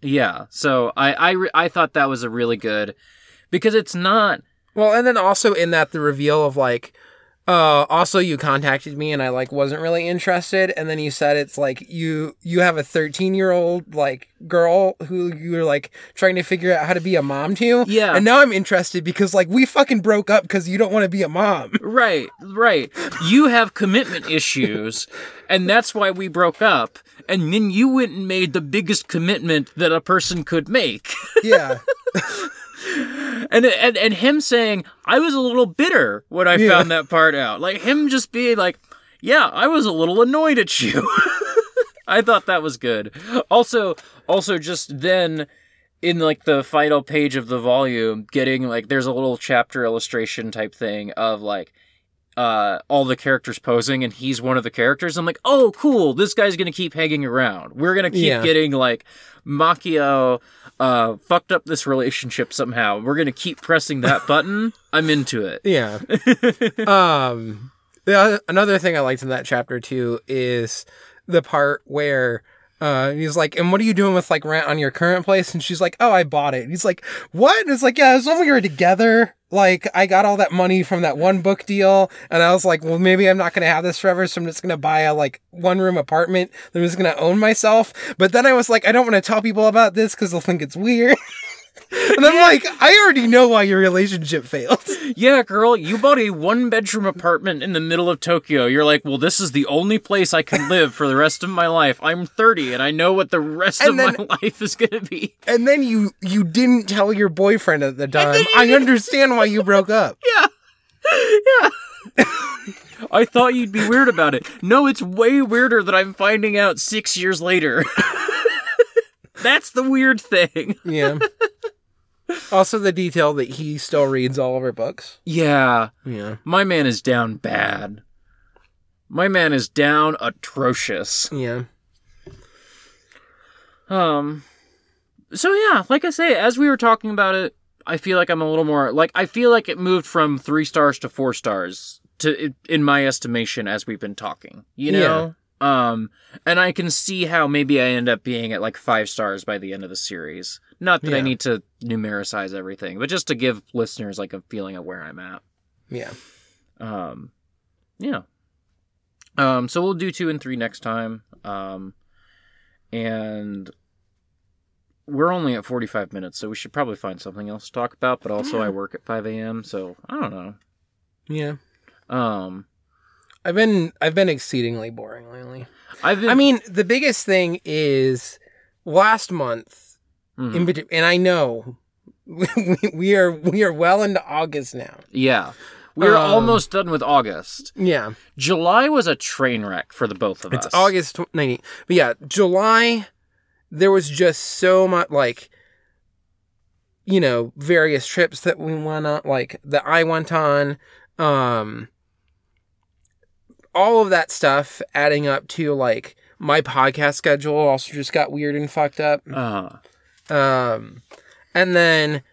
yeah. So I, I, re- I thought that was a really good because it's not. Well, and then also in that the reveal of like, uh, also you contacted me and I like wasn't really interested, and then you said it's like you you have a thirteen year old like girl who you're like trying to figure out how to be a mom to. Yeah. And now I'm interested because like we fucking broke up because you don't want to be a mom. Right, right. You have commitment issues, and that's why we broke up. And then you went and made the biggest commitment that a person could make. yeah. And and and him saying, "I was a little bitter when I Yeah. found that part out." Like him just being like, "Yeah, I was a little annoyed at you." I thought that was good. Also, also just then in like the final page of the volume, getting like there's a little chapter illustration type thing of like uh all the characters posing and he's one of the characters. I'm like, "Oh, cool. This guy's going to keep hanging around. We're going to keep Yeah. getting like Makio uh fucked up this relationship somehow. We're going to keep pressing that button. I'm into it." Yeah. um, the another thing I liked in that chapter too is the part where uh, he's like, "And what are you doing with like rent on your current place?" And she's like, "Oh, I bought it." And he's like, "What?" And it's like, "Yeah, it's when we were together. Like, I got all that money from that one book deal." And I was like, "Well, maybe I'm not gonna have this forever, so I'm just gonna buy a like one room apartment that I'm just gonna own myself." But then I was like, "I don't want to tell people about this because they'll think it's weird." and I'm like, "I already know why your relationship failed." Yeah, girl, you bought a one bedroom apartment in the middle of Tokyo. You're like, well, this is the only place I can live for the rest of my life. I'm 30 and I know what the rest And of then- my life is going to be. And then you you didn't tell your boyfriend at the time. I understand why you broke up. Yeah. Yeah. I thought you'd be weird about it. No, it's way weirder that I'm finding out six years later. That's the weird thing. Yeah. Also, the detail that he still reads all of her books. Yeah. Yeah. My man is down bad. My man is down atrocious. Yeah. Um so yeah, like I say, as we were talking about it, I feel like I'm a little more like I feel like it moved from 3 stars to 4 stars to in my estimation as we've been talking. You know? Um and I can see how maybe I end up being at like 5 stars by the end of the series. Not that I need to numericize everything, but just to give listeners like a feeling of where I'm at. Yeah. Um, yeah. Um, so we'll do two and three next time. Um, and we're only at 45 minutes, so we should probably find something else to talk about. But also, I work at 5 a.m., so I don't know. Yeah. Um, I've been I've been exceedingly boring lately. I've been. I mean, the biggest thing is last month Mhm. in between, and I know we, we are we are well into August now. yeah, we're Um, almost done with August. Yeah. July was a train wreck for the both of It's us. August 19th. But yeah, July, there was just so much, like, you know, various trips that we went on, like, that I went on. Um, all of that stuff adding up to like my podcast schedule also just got weird and fucked up. Uh, Um, and then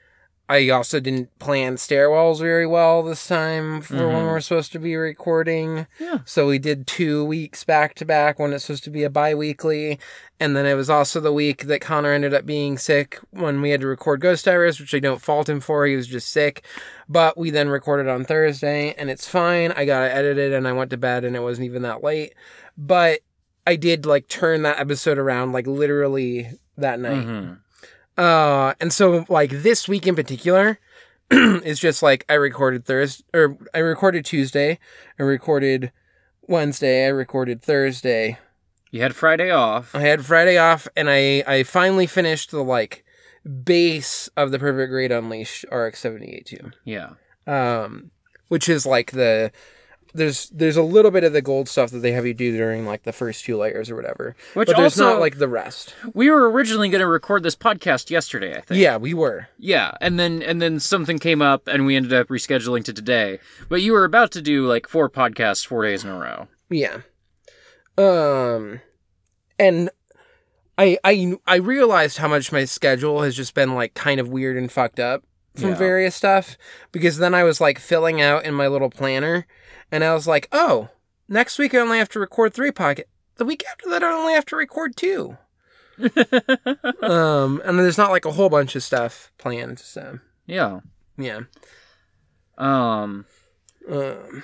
I also didn't plan stairwells very well this time for when Mhm. we're supposed to be recording. Yeah. So we did two weeks back to back when it's supposed to be a bi weekly. And then it was also the week that Connor ended up being sick when we had to record Ghost Divers, which I don't fault him for. He was just sick. But we then recorded on Thursday and it's fine. I got it edited and I went to bed and it wasn't even that late. But I did like turn that episode around like literally that night. mhm. Uh, and so like this week in particular is just like I recorded Thursday or I recorded Tuesday, I recorded Wednesday, I recorded Thursday. You had Friday off. I had Friday off and I I finally finished the like base of the Perfect Grade Unleashed RX 78 two. Yeah. Um which is like the there's there's a little bit of the gold stuff that they have you do during like the first few layers or whatever. Which but there's also, not like the rest. we were originally going to record this podcast yesterday, I think. Yeah, we were. Yeah, and then and then something came up, and we ended up rescheduling to today. But you were about to do like four podcasts four days in a row. Yeah. Um and I I I realized how much my schedule has just been like kind of weird and fucked up from Yeah. various stuff because then I was like filling out in my little planner and I was like, "Oh, next week I only have to record 3 podcasts. The week after that I only have to record 2." um and there's not like a whole bunch of stuff planned, so Yeah. yeah. Um, Um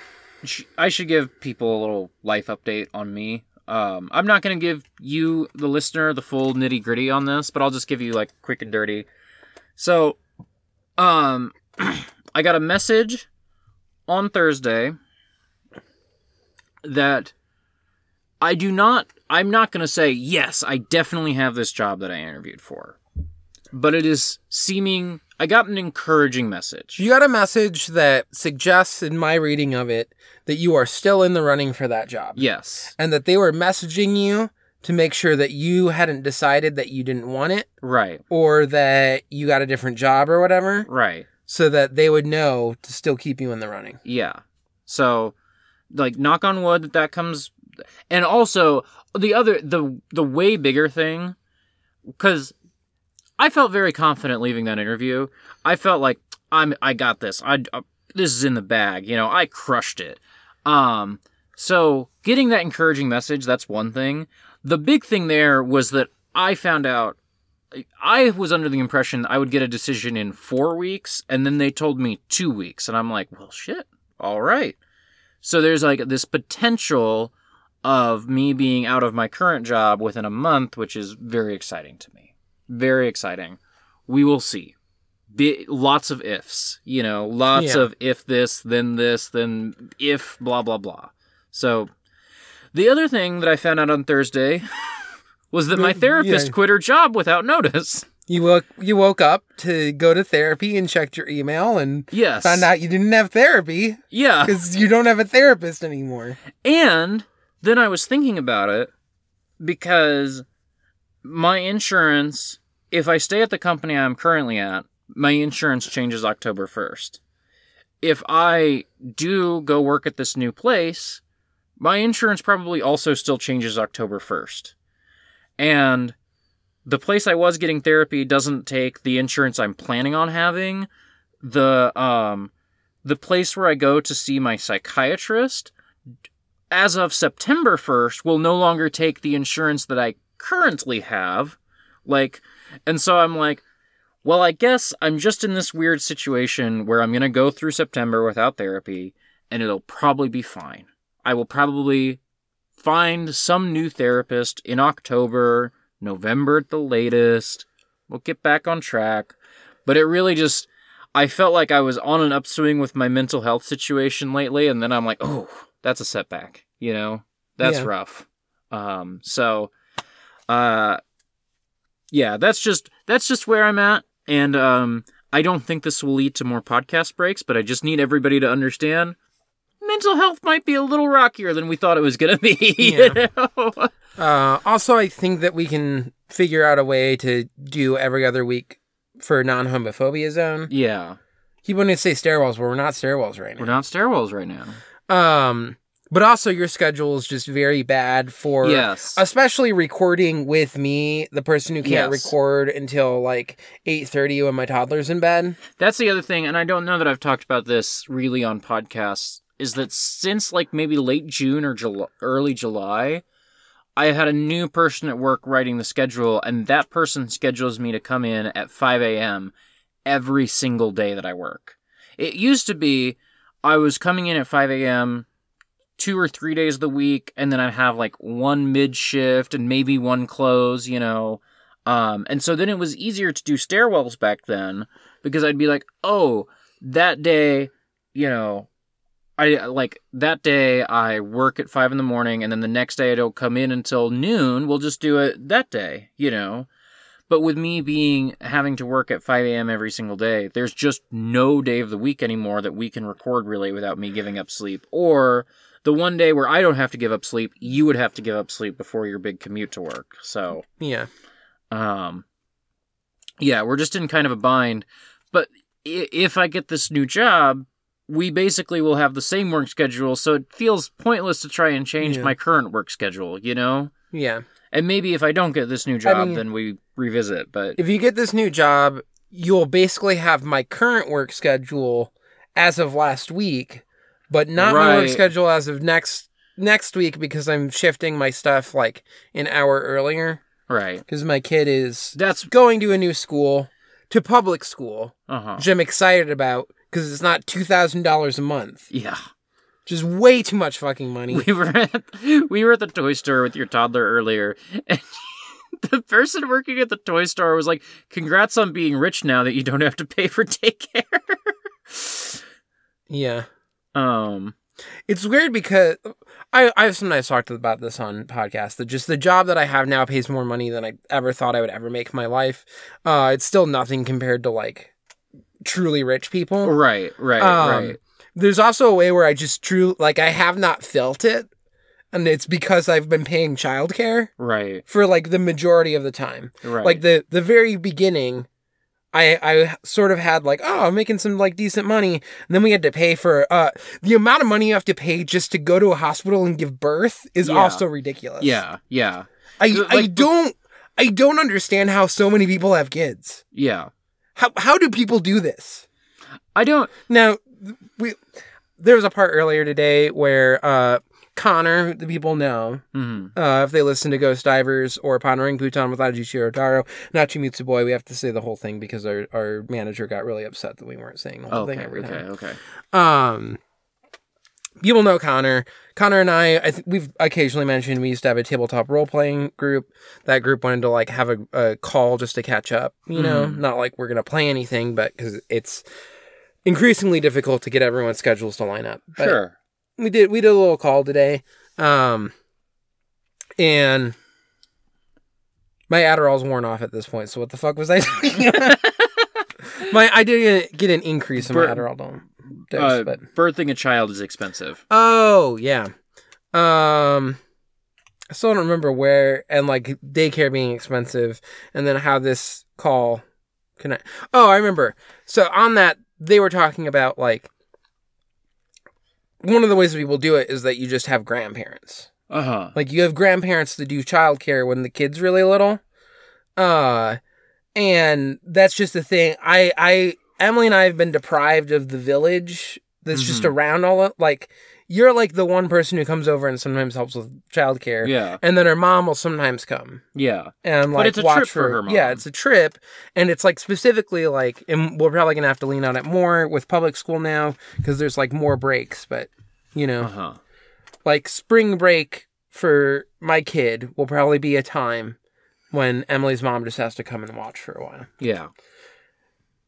I should give people a little life update on me. Um, I'm not going to give you, the listener, the full nitty gritty on this, but I'll just give you like quick and dirty. So, um, I got a message on Thursday that I do not, I'm not going to say, yes, I definitely have this job that I interviewed for. But it is seeming, I got an encouraging message. You got a message that suggests, in my reading of it, that you are still in the running for that job. Yes. And that they were messaging you to make sure that you hadn't decided that you didn't want it Right. or that you got a different job or whatever, Right. so that they would know to still keep you in the running. Yeah. So, like, knock on wood that that comes, and also the other the the way bigger thing, because I felt very confident leaving that interview. I felt like I'm I got this. I uh, this is in the bag. You know, I crushed it. Um. So getting that encouraging message, that's one thing. The big thing there was that I found out. I was under the impression I would get a decision in four weeks, and then they told me two weeks, and I'm like, well, shit all right. So there's like this potential of me being out of my current job within a month, which is very exciting to me. Very exciting. We will see. Be- lots of ifs, you know, lots Yeah. of if this, then this, then if blah, blah, blah. So the other thing that I found out on Thursday was that my mm, Yeah. therapist quit her job without notice. You woke you woke up to go to therapy and checked your email and Yes. found out you didn't have therapy Yeah. because you don't have a therapist anymore. And then I was thinking about it because my insurance, if I stay at the company I'm currently at, my insurance changes October 1st. If I do go work at this new place, my insurance probably also still changes October 1st. And the place I was getting therapy doesn't take the insurance I'm planning on having. The um the place where I go to see my psychiatrist as of September 1st will no longer take the insurance that I currently have. Like, and so I'm like, well, I guess I'm just in this weird situation where I'm going to go through September without therapy and it'll probably be fine. I will probably find some new therapist in October, November at the latest. We'll get back on track. But it really just, I felt like I was on an upswing with my mental health situation lately, and then I'm like, oh, that's a setback. You know, that's Yeah. rough. Um, so, uh, yeah, that's just that's just where I'm at, and um, I don't think this will lead to more podcast breaks, but I just need everybody to understand. Mental health might be a little rockier than we thought it was gonna be. you know? Uh, also, I think that we can figure out a way to do every other week for non homophobia zone. yeah, He wouldn't say stairwells, but we're not stairwells right now. we're not stairwells right now. Um, but also your schedule is just very bad for Yes. especially recording with me, the person who can't Yes. record until like eight thirty when my toddler's in bed. That's the other thing, and I don't know that I've talked about this really on podcasts, is that since like maybe late June or July, early July, I had a new person at work writing the schedule, and that person schedules me to come in at 5 a.m. every single day that I work. It used to be I was coming in at 5 a.m. two or three days of the week, and then I'd have like one mid shift and maybe one close, you know. Um, and so then it was easier to do stairwells back then because I'd be like, oh, that day, you know, I like that day I work at five in the morning, and then the next day I don't come in until noon. We'll just do it that day, you know. But with me being having to work at 5 a.m. every single day, there's just no day of the week anymore that we can record really without me giving up sleep. Or the one day where I don't have to give up sleep, you would have to give up sleep before your big commute to work. So, Yeah. um, yeah, we're just in kind of a bind. But if I get this new job, we basically will have the same work schedule, so it feels pointless to try and change Yeah. my current work schedule, you know? Yeah. And maybe if I don't get this new job, mean- then we revisit. But If you get this new job, you'll basically have my current work schedule as of last week, but not my work schedule as of next next week because I'm shifting my stuff like an hour earlier right, because my kid is that's going to a new school, to public school, uh huh. which I'm excited about because it's not two thousand dollars a month, Yeah, which is way too much fucking money. we were at we were at the toy store with your toddler earlier, and the person working at the toy store was like, "Congrats on being rich now that you don't have to pay for daycare." yeah. Um. It's weird because I I've sometimes talked about this on podcasts that just the job that I have now pays more money than I ever thought I would ever make in my life. Uh, it's still nothing compared to like truly rich people. Right, right, Um, right. There's also a way where I just true like I have not felt it, and it's because I've been paying childcare Right, for like the majority of the time. right. Like the the very beginning, I I sort of had like oh I'm making some like decent money, and then we had to pay for uh the amount of money you have to pay just to go to a hospital and give birth is Yeah. also ridiculous. yeah, yeah, I Like, I don't I don't understand how so many people have kids. yeah. How how do people do this? I don't. Now we there was a part earlier today where uh Connor, the people know, mhm. uh, if they listen to Ghost Divers or Pondering Pootan with Ajichiro Taro, Nachimitsu Boy, we have to say the whole thing because our, our manager got really upset that we weren't saying the whole Okay, thing every okay, time. okay. okay. Um, people know Connor. Connor and I, I th- we've occasionally mentioned we used to have a tabletop role playing group. That group wanted to like have a, a call just to catch up. You know, Mhm. not like we're gonna play anything, but because it's increasingly difficult to get everyone's schedules to line up. But Sure. We did we did a little call today um and my adderall's worn off at this point so what the fuck was i talking about? My i did get an increase in my adderall dose dose Uh, but birthing a child is expensive. oh yeah. Um i still don't remember where and like daycare being expensive and then how this call connect oh i remember. So on that they were talking about like one of the ways that people do it is that you just have grandparents Uh huh. like you have grandparents that do childcare when the kid's really little. Uh and that's just the thing. I I Emily and I have been deprived of the village that's just Mhm. around all of like you're like the one person who comes over and sometimes helps with childcare. Yeah, And then her mom will sometimes come yeah. and like it's a watch trip for her mom. Yeah, it's a trip, and it's like specifically like, and we're probably gonna have to lean on it more with public school now because there's like more breaks. But you know, Uh huh. like spring break for my kid will probably be a time when Emily's mom just has to come and watch for a while. Yeah.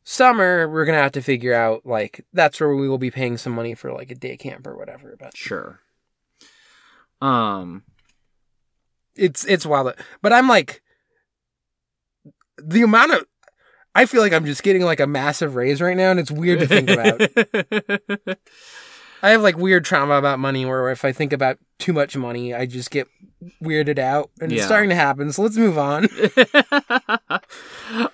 Summer, we're gonna have to figure out like that's where we will be paying some money for like a day camp or whatever. But Sure. Um. it's it's wild. But I'm like the amount of I feel like I'm just getting like a massive raise right now, and it's weird to think about. I have like weird trauma about money where if I think about too much money, I just get weirded out. And it's starting to happen. So let's move on.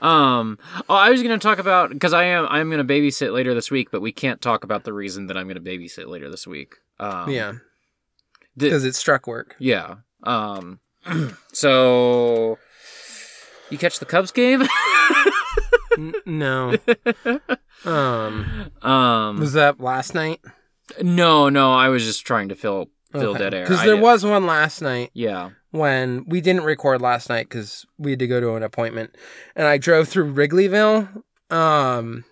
um. Oh, I was going to talk about because I am I'm going to babysit later this week, but we can't talk about the reason that I'm going to babysit later this week. Um, yeah. Because it struck work. yeah. Um. so you catch the Cubs game? N- no. um, um. was that last night? No, no. I was just trying to fill fill dead air. Because there was one last night Yeah. when we didn't record last night because we had to go to an appointment, and I drove through Wrigleyville. Um,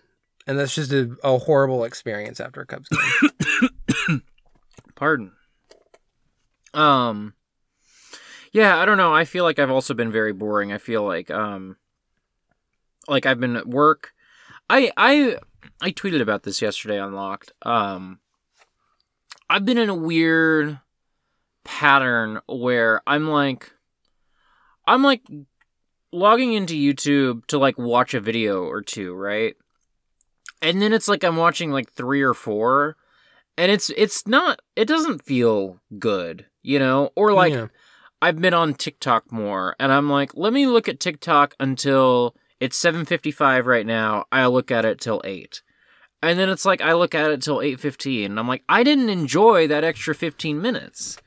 and that's just a, a horrible experience after a Cubs game. Pardon. Um Yeah, I don't know. I feel like I've also been very boring. I feel like um like I've been at work. I I I tweeted about this yesterday on Locked. Um I've been in a weird pattern where I'm like I'm like logging into YouTube to like watch a video or two, right? And then it's like I'm watching like 3 or 4 and it's it's not it doesn't feel good you know or like Yeah. i've been on tiktok more and i'm like let me look at tiktok until it's 7.55 right now i'll look at it till 8 and then it's like i look at it till 8.15 and i'm like i didn't enjoy that extra 15 minutes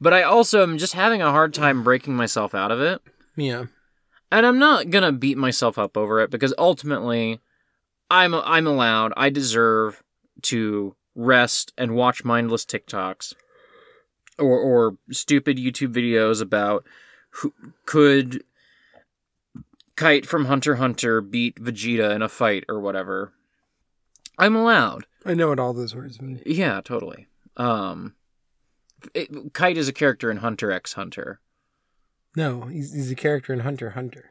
but i also am just having a hard time breaking myself out of it yeah. and I'm not gonna beat myself up over it because ultimately, I'm I'm allowed. I deserve to rest and watch mindless TikToks or or stupid YouTube videos about who could Kite from Hunter Hunter beat Vegeta in a fight or whatever. I'm allowed. I know what all those words mean. Yeah, totally. Um, it, Kite is a character in Hunter x Hunter. No, he's, he's a character in Hunter Hunter.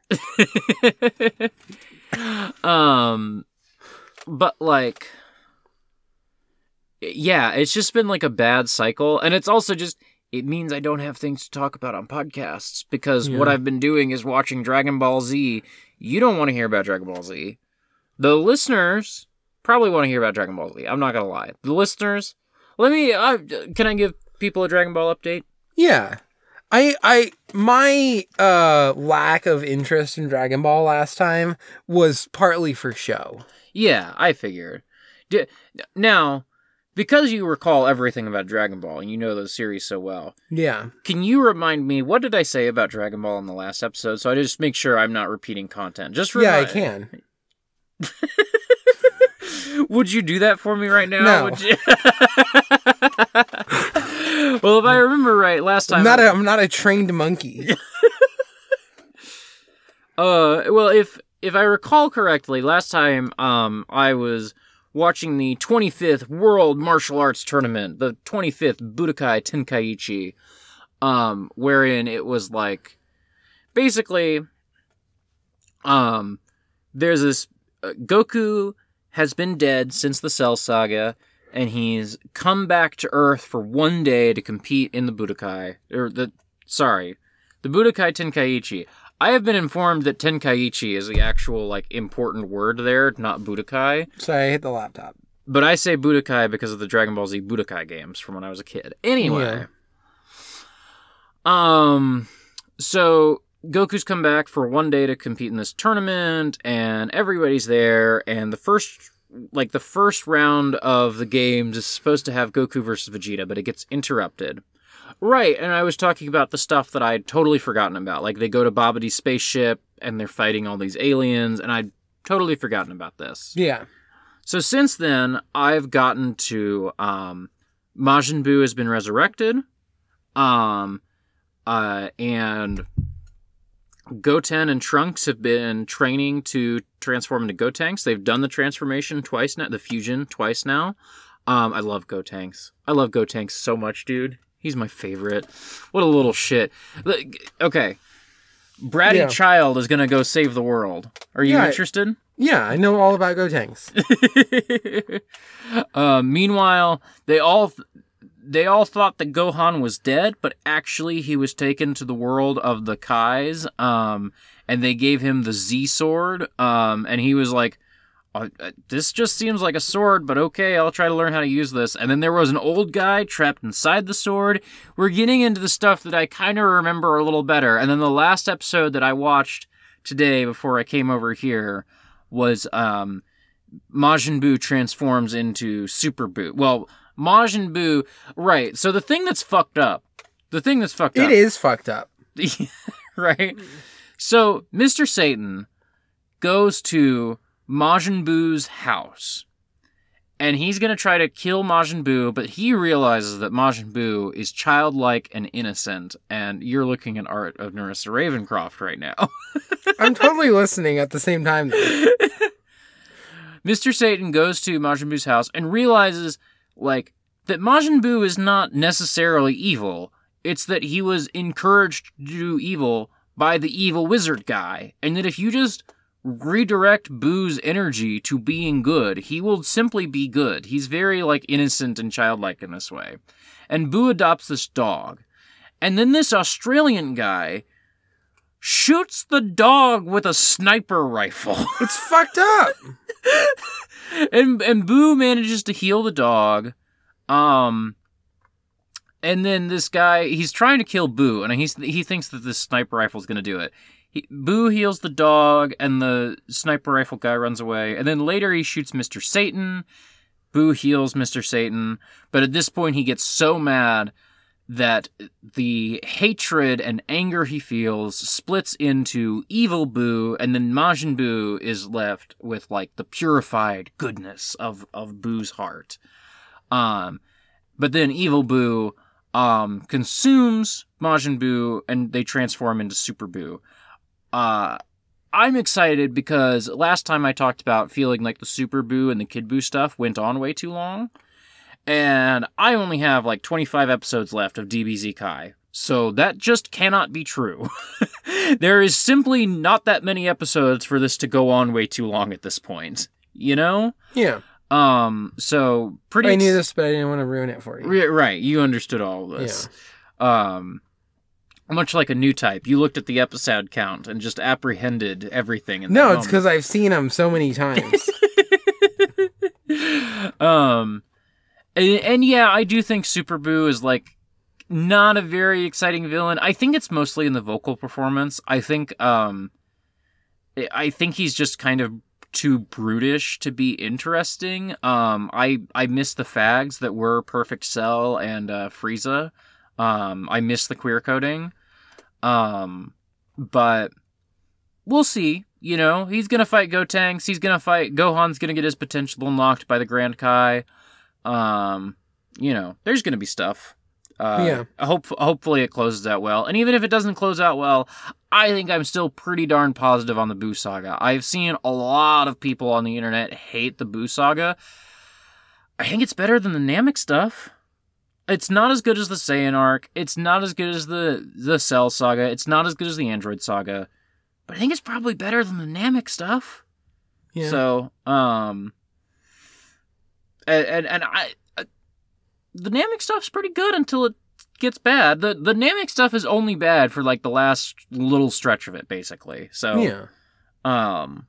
um but like yeah it's just been like a bad cycle and it's also just it means i don't have things to talk about on podcasts because what i've been doing is watching dragon ball z you don't want to hear about dragon ball z the listeners probably want to hear about dragon ball z i'm not gonna lie the listeners let me uh, can i give people a dragon ball update Yeah. I I my uh lack of interest in Dragon Ball last time was partly for show. Yeah, I figured. D- now, because you recall everything about Dragon Ball and you know the series so well, Yeah. can you remind me what did I say about Dragon Ball in the last episode? So I just make sure I'm not repeating content. Just Yeah, I can. Would you do that for me right now? No. Would you- well, if I remember right, last time I'm not a I'm not a trained monkey. Uh, well, if if I recall correctly, last time um I was watching the 25th World Martial Arts Tournament, the 25th Budokai Tenkaichi, um, wherein it was like basically um there's this uh, Goku has been dead since the Cell Saga. And he's come back to Earth for one day to compete in the Budokai, or the sorry, the Budokai Tenkaichi. I have been informed that Tenkaichi is the actual like important word there, not Budokai. Sorry, I hit the laptop. But I say Budokai because of the Dragon Ball Z Budokai games from when I was a kid. Anyway. Um so Goku's come back for one day to compete in this tournament and everybody's there and the first like the first round of the games is supposed to have Goku versus Vegeta, but it gets interrupted. Right, and I was talking about the stuff that I'd totally forgotten about. Like they go to Babidi's spaceship and they're fighting all these aliens, and I'd totally forgotten about this. Yeah. So since then, I've gotten to um, Majin Buu has been resurrected, um, uh, and Goten and Trunks have been training to transform into Gotenks. They've done the transformation twice now, the fusion twice now. Um, I love Gotenks. I love Gotenks so much, dude. He's my favorite. What a little shit. Okay. Bratty Yeah. Child is gonna go save the world. Are you Yeah, I- interested? Yeah, I know all about Gotenks. uh, meanwhile, they all they all thought that Gohan was dead, but actually he was taken to the world of the Kais. Um, and they gave him the Z sword. Um, and he was like, "Uh, uh, "This just seems like a sword, but okay, I'll try to learn how to use this." And then there was an old guy trapped inside the sword. We're getting into the stuff that I kind of remember a little better. And then the last episode that I watched today before I came over here was um Majin Buu transforms into Super Buu. Well, Majin Buu, right. So the thing that's fucked up the thing that's fucked up. It is fucked up. right? So Mr. Satan goes to Majin Buu's house. And he's going to try to kill Majin Buu, but he realizes that Majin Buu is childlike and innocent, and you're looking at art of Nerissa Ravencroft right now. I'm totally listening at the same time. Mr. Satan goes to Majin Buu's house and realizes, like, that Majin Buu is not necessarily evil. It's that he was encouraged to do evil by the evil wizard guy, and that if you just redirect Buu's energy to being good, he will simply be good. He's very, like, innocent and childlike in this way. And Buu adopts this dog. And then this Australian guy shoots the dog with a sniper rifle. It's fucked up. and and Buu manages to heal the dog. Um and then this guy he's trying to kill Buu and he's he thinks that this sniper rifle is going to do it. He, Buu heals the dog and the sniper rifle guy runs away. And then later he shoots Mr. Satan. Buu heals Mr. Satan, but at this point he gets so mad that the hatred and anger he feels splits into evil Buu, and then Majin Buu is left with like the purified goodness of of Buu's heart. Um, but then evil Buu um consumes Majin Buu, and they transform into Super Buu. Uh, I'm excited because last time I talked about feeling like the Super Buu and the Kid Buu stuff went on way too long. And I only have like 25 episodes left of DBZ Kai. So that just cannot be true. there is simply not that many episodes for this to go on way too long at this point. You know? Yeah. Um, so pretty I knew this, but I didn't want to ruin it for you. Ri- Right, you understood all of this. Um, much like a new type, you looked at the episode count and just apprehended everything. In No, it's because I've seen them so many times. um, and, and yeah, I do think Super Buu is like not a very exciting villain. I think it's mostly in the vocal performance. I think um, I- think he's just kind of too brutish to be interesting. Um, I I miss the fags that were Perfect Cell and uh, Frieza. Um, I miss the queer coding. Um, but we'll see. You know, he's gonna fight Gotenks. He's gonna fight Gohan's gonna get his potential unlocked by the Grand Kai. Um, you know, there's gonna be stuff. Uh, Yeah. Hope hopefully it closes out well. And even if it doesn't close out well, I think I'm still pretty darn positive on the Buu Saga. I've seen a lot of people on the internet hate the Buu Saga. I think it's better than the Namek stuff. It's not as good as the Saiyan arc. It's not as good as the the Cell Saga. It's not as good as the Android Saga. But I think it's probably better than the Namek stuff. Yeah. So, um, and and, and I, uh, the Namek stuff's pretty good until it gets bad. the The Namek stuff is only bad for like the last little stretch of it, basically. So, yeah. um.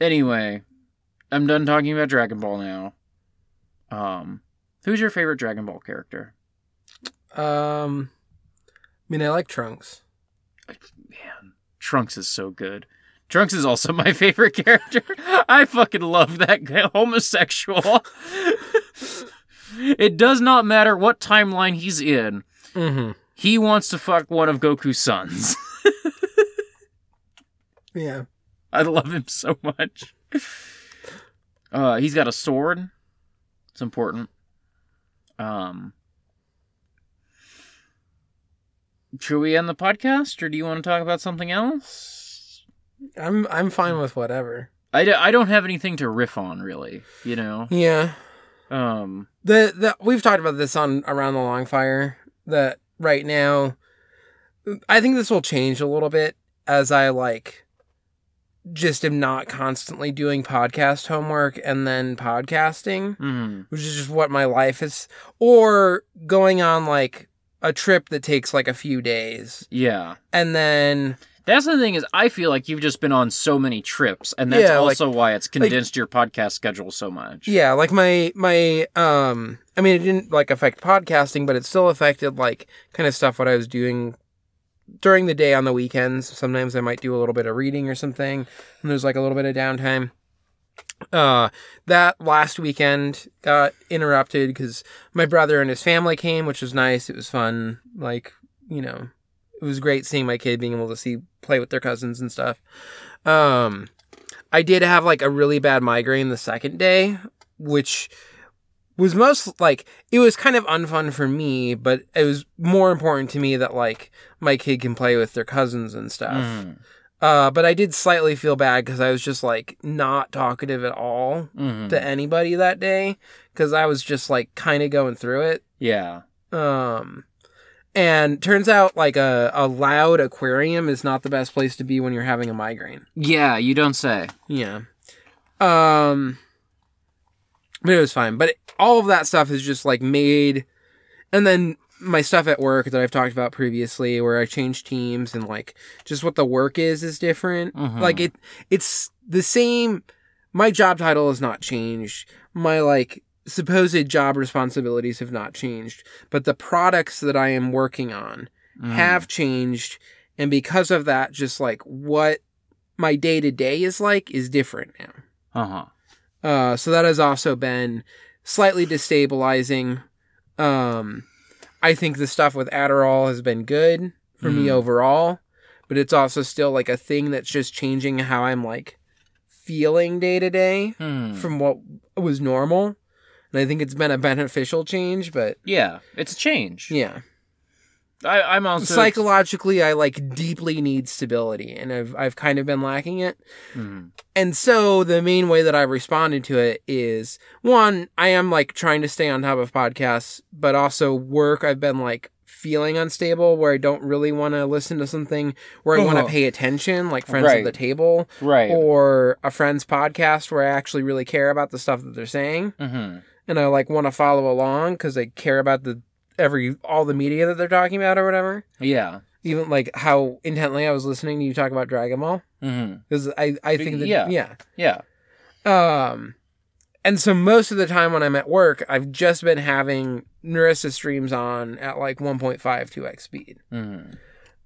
Anyway, I'm done talking about Dragon Ball now. Um, who's your favorite Dragon Ball character? Um, I mean, I like Trunks. Man, Trunks is so good. Trunks is also my favorite character. I fucking love that guy, homosexual. it does not matter what timeline he's in. Mm-hmm. He wants to fuck one of Goku's sons. Yeah. I love him so much. Uh, he's got a sword. It's important. Um, should we end the podcast, or do you want to talk about something else? I'm I'm fine with whatever. I, d- I don't have anything to riff on, really. You know. Yeah. Um. The the we've talked about this on around the long fire that right now I think this will change a little bit as I like just am not constantly doing podcast homework and then podcasting, mhm. which is just what my life is or going on like a trip that takes like a few days Yeah. and then That's the thing is, I feel like you've just been on so many trips, and that's Yeah, like- also why it's condensed your podcast schedule so much. Yeah, like my my um I mean it didn't like affect podcasting, but it still affected like kind of stuff what I was doing during the day on the weekends. Sometimes I might do a little bit of reading or something, and there's like a little bit of downtime. Uh, that last weekend got interrupted because my brother and his family came, which was nice. It was fun. Like, you know, it was great seeing my kid being able to see play with their cousins and stuff. Um, I did have like a really bad migraine the second day, which was most like it was kind of unfun for me, but it was more important to me that like my kid can play with their cousins and stuff. Mm. Uh, but I did slightly feel bad because I was just like not talkative at all Mhm. to anybody that day because I was just like kind of going through it. Yeah. Um, and turns out like a, a loud aquarium is not the best place to be when you're having a migraine. Yeah, you don't say. Yeah. Um, but it was fine. But all of that stuff is just like made, and then my stuff at work that I've talked about previously, where I change teams and like just what the work is is different. Mhm. Like it, it's the same. My job title has not changed. My like supposed job responsibilities have not changed, but the products that I am working on Mm. have changed and because of that just like what my day to day is like is different now Uh-huh. uh so that has also been slightly destabilizing um i think the stuff with adderall has been good for me Mm. overall but it's also still like a thing that's just changing how i'm like feeling day to day from what was normal and i think it's been a beneficial change but Yeah, it's a change. yeah I, I'm also psychologically i like deeply need stability and i've i've kind of been lacking it Mhm. and so the main way that i responded to it is one i am like trying to stay on top of podcasts but also work i've been like feeling unstable where i don't really want to listen to something where i want Uh-huh. to pay attention like friends Right. at the table right. or a friend's podcast where i actually really care about the stuff that they're saying hmm and i like want to follow along because i care about the every all the media that they're talking about or whatever Yeah. even like how intently I was listening to you talk about Dragon Ball because I I think that Yeah. yeah Yeah. um and so most of the time when I'm at work I've just been having Nerissa streams on at like 1.5 2x speed hmm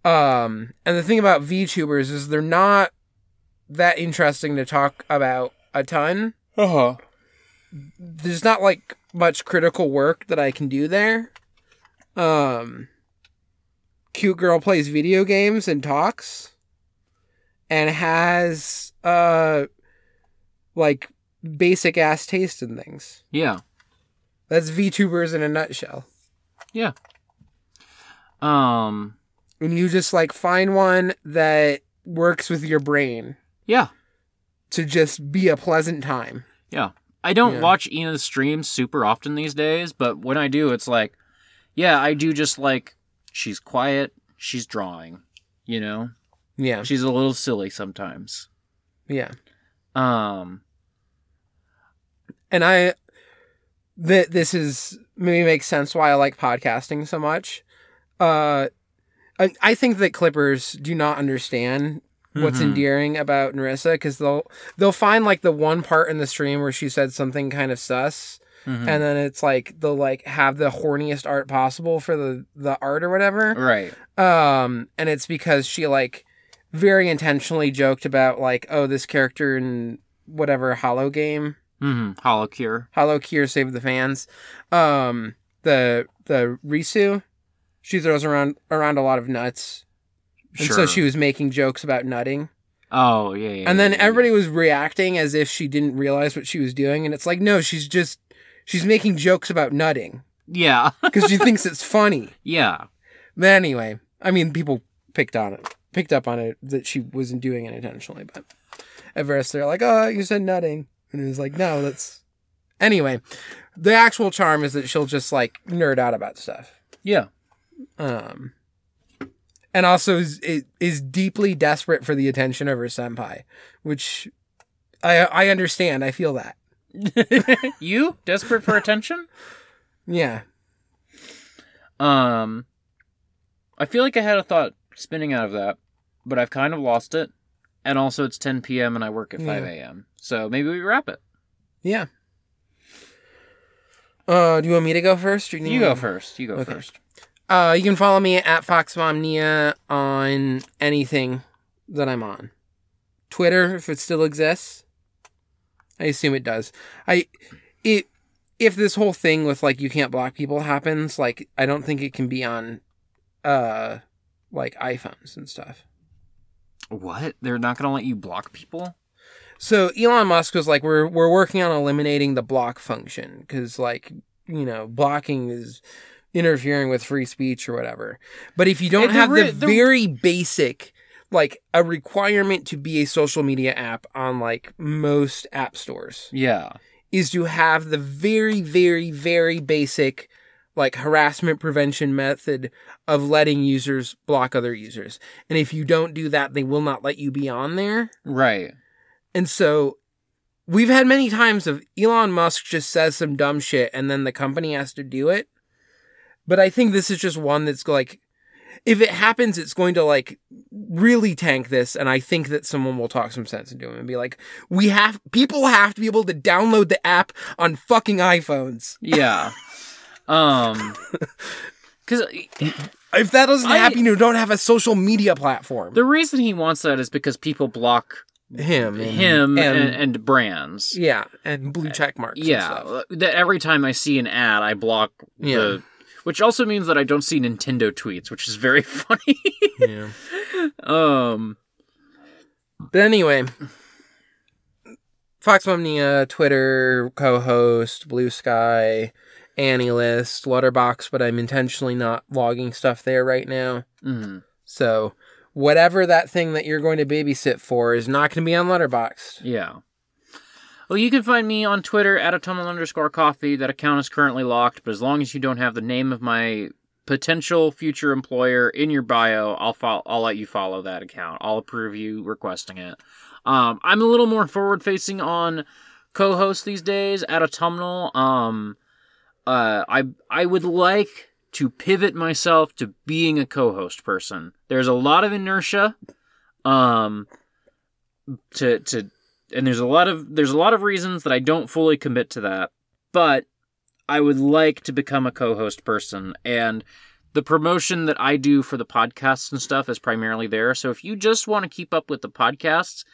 um and the thing about VTubers is they're not that interesting to talk about a ton Uh-huh. There's not like much critical work that I can do there. Um cute girl plays video games and talks and has uh like basic ass taste in things. Yeah. That's VTubers in a nutshell. Yeah. Um. And you just like find one that works with your brain Yeah. to just be a pleasant time. Yeah. I don't Yeah. watch Ina's streams super often these days, but when I do, it's like, yeah, I do just like she's quiet, she's drawing, you know, Yeah. she's a little silly sometimes. Yeah. Um. and I that this is maybe makes sense why I like podcasting so much. Uh, I, I think that Clippers do not understand what's Mhm. endearing about Nerissa because they'll they'll find like the one part in the stream where she said something kind of sus, mhm. and then it's like they'll like have the horniest art possible for the the art or whatever. right. Um, and it's because she like very intentionally joked about like oh this character in whatever Hollow game Mm-hmm. HoloCure. Hollow Cure Save the Fans. Um the the Risu, she throws around around a lot of nuts. And Sure. so she was making jokes about nutting. Oh yeah. yeah And then yeah, yeah. everybody was reacting as if she didn't realize what she was doing and it's like no, she's just she's making jokes about nutting Yeah. because she thinks it's funny. yeah. But anyway, I mean people picked on it. Picked up on it that she wasn't doing it intentionally, but at first they're like, "Oh, you said nutting." And it was like, "No, that's Anyway, the actual charm is that she'll just like nerd out about stuff. Yeah. Um and also is is- is deeply desperate for the attention of her senpai, which I I understand. I feel that. you desperate for attention? Yeah. Um, I feel like I had a thought spinning out of that, but I've kind of lost it. And also, it's 10 p.m. and I work at 5 Yeah. a.m. So maybe we wrap it. Yeah. Uh, do you want me to go first? Or do You go first. You go Okay. first. Uh, you can follow me at FoxMomNia on anything that I'm on. Twitter, if it still exists. I assume it does. I it if this whole thing with like you can't block people happens, like I don't think it can be on uh like iPhones and stuff. What? They're not going to let you block people? So Elon Musk was like, we're we're working on eliminating the block function because like you know blocking is interfering with free speech or whatever. But if you don't Yeah, the have re- the the- very basic like a requirement to be a social media app on like most app stores Yeah. is to have the very very very basic like harassment prevention method of letting users block other users. And if you don't do that, they will not let you be on there. Right. And so we've had many times of Elon Musk just says some dumb shit and then the company has to do it. But I think this is just one that's like if it happens it's going to like really tank this and I think that someone will talk some sense into him and be like we have people have to be able to download the app on fucking iPhones. Yeah. um cuz If that doesn't I- happen you don't have a social media platform. the reason he wants that is because people block him him and, and, and, brands. yeah, and blue check marks and Yeah, stuff. that every time I see an ad, I block Yeah. the. Which also means that I don't see Nintendo tweets, which is very funny. yeah. um, But anyway, FoxMomNia, Twitter co-host, Blue Sky, Annie List, Letterboxd, but I'm intentionally not logging stuff there right now. mhm. So whatever that thing that you're going to babysit for is not going to be on Letterboxd. yeah. Well, you can find me on Twitter at autumnal underscore coffee. That account is currently locked, but as long as you don't have the name of my potential future employer in your bio, I'll fo- I'll let you follow that account. I'll approve you requesting it. Um, I'm a little more forward facing on co-host these days at autumnal. Um, uh, I I would like to pivot myself to being a co-host person. There's a lot of inertia, um, to to, and there's a lot of there's a lot of reasons that I don't fully commit to that, but I would like to become a co-host person and. The promotion that I do for the podcasts and stuff is primarily there. So if you just want to keep up with the podcasts,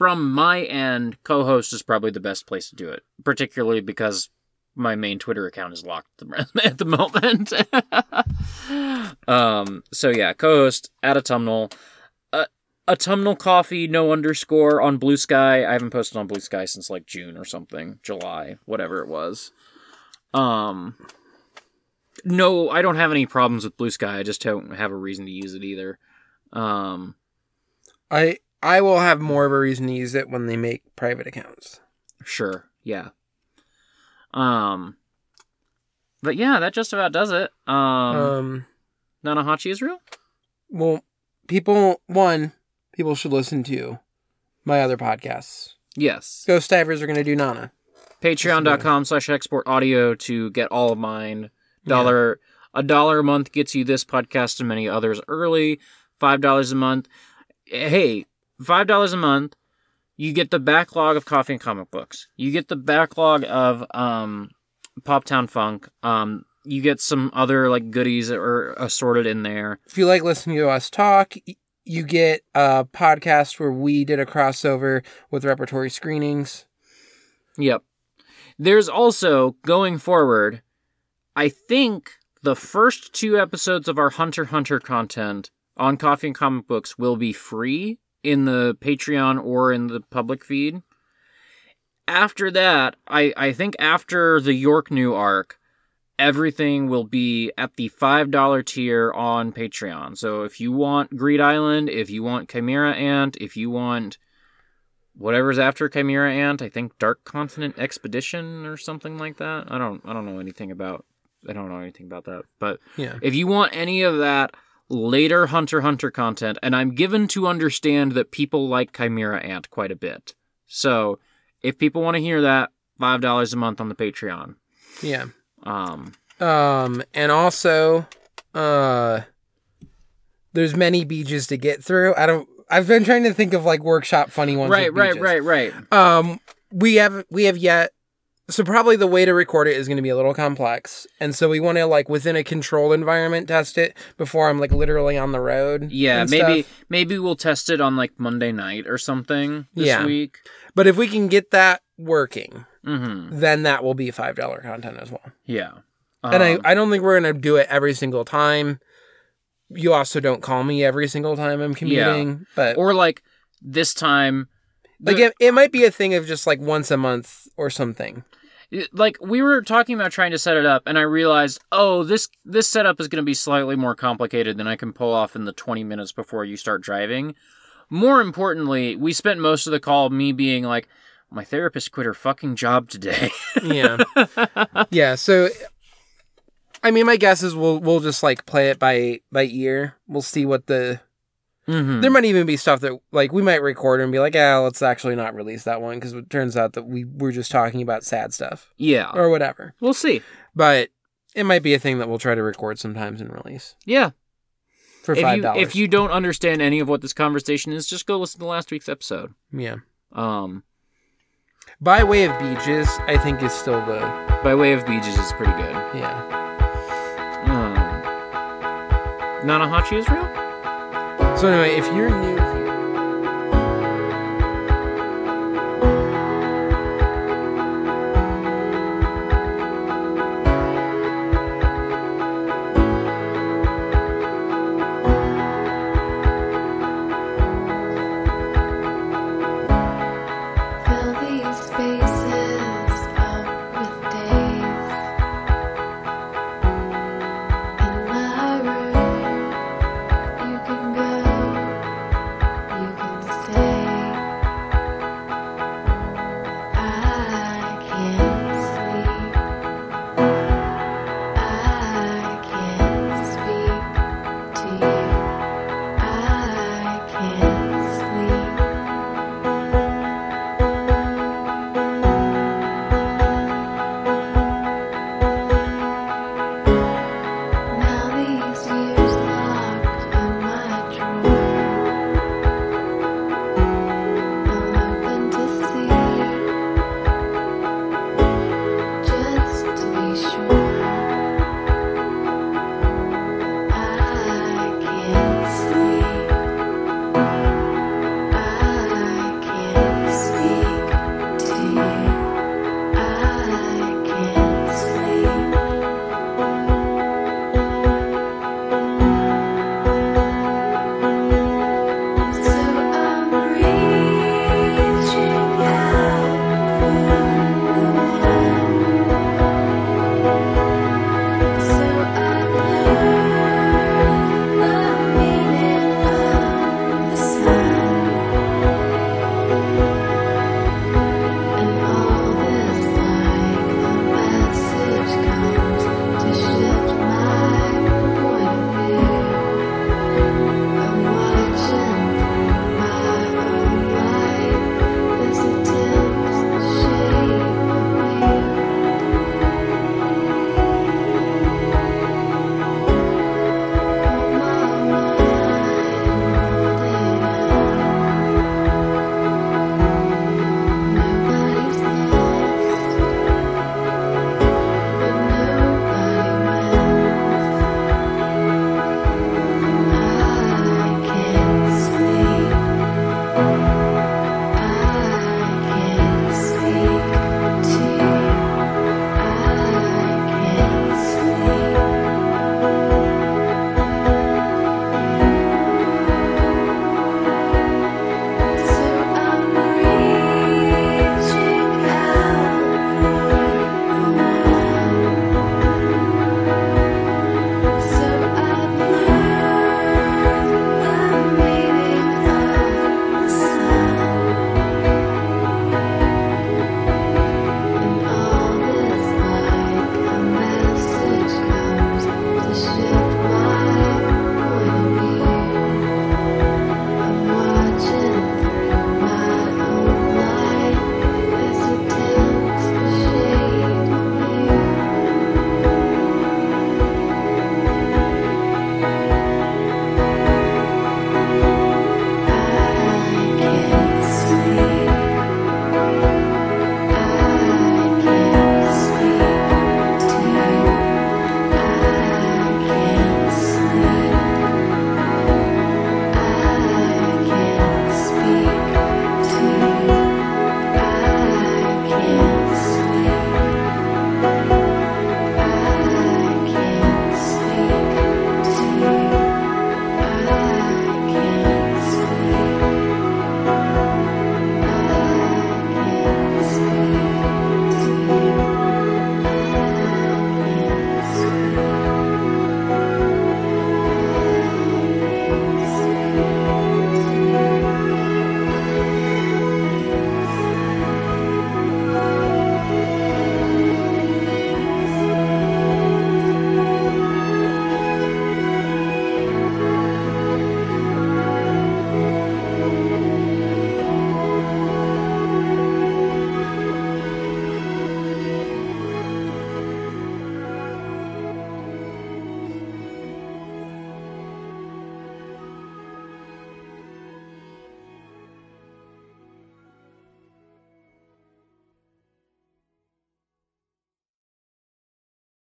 from my end, co-host is probably the best place to do it, particularly because my main Twitter account is locked at the moment. um, so yeah, co-host at autumnal, autumnal coffee no underscore on Blue Sky. I haven't posted on Blue Sky since like June or something, July, whatever it was. Um, no, I don't have any problems with Blue Sky. I just don't have a reason to use it either. Um, I I will have more of a reason to use it when they make private accounts. Sure. Yeah. Um. But yeah, that just about does it. Um. Um, Nanahachi is real. well, people one people should listen to my other podcasts. Yes. Ghost Divers are going to do Nana. Patreon.com slash export audio to get all of mine. Dollar a dollar a month gets you this podcast and many others early. Five dollars a month. Hey, five dollars a month. You get the backlog of coffee and comic books. You get the backlog of um, Pop Town Funk. Um, you get some other like goodies that are assorted in there. If you like listening to us talk, you get a podcast where we did a crossover with repertory screenings. Yep. There's also going forward, I think the first two episodes of our Hunter Hunter content on Coffee and Comic Books will be free in the Patreon or in the public feed. After that, I, I think after the York New arc, everything will be at the $5 tier on Patreon. So if you want Greed Island, if you want Chimera Ant, if you want whatever's after Chimera Ant, I think Dark Continent Expedition or something like that. I don't I don't know anything about I don't know anything about that. But Yeah. if you want any of that later Hunter Hunter content, and I'm given to understand that people like Chimera Ant quite a bit. So if people want to hear that, five dollars a month on the Patreon. Yeah. Um Um, and also, uh, there's many beaches to get through. I don't. I've been trying to think of like workshop funny ones. Right, right, right, right. Um, we have we have yet so probably the way to record it is going to be a little complex, and so we want to like within a controlled environment test it before I'm like literally on the road. Yeah, maybe stuff. maybe we'll test it on like Monday night or something this Yeah. week. But if we can get that working, Mm-hmm. then that will be five dollar content as well. Yeah. and I, Um, I don't think we're gonna do it every single time. You also don't call me every single time I'm commuting, but or like this time like it, it might be a thing of just like once a month or something. like we were talking about trying to set it up and I realized, "Oh, this this setup is going to be slightly more complicated than I can pull off in the 20 minutes before you start driving." More importantly, we spent most of the call me being like, "My therapist quit her fucking job today." Yeah, yeah. So, I mean, my guess is we'll we'll just like play it by by ear. We'll see what the mm-hmm. there might even be stuff that like we might record and be like, yeah, let's actually not release that one because it turns out that we were just talking about sad stuff Yeah. or whatever. We'll see. But it might be a thing that we'll try to record sometimes and release Yeah. for If five you dollars. if you don't understand any of what this conversation is, just go listen to last week's episode. yeah. Um, By way of beaches, I think is still the by way of beaches is pretty good. yeah. Um, Nanahachi is real. So anyway, if you're new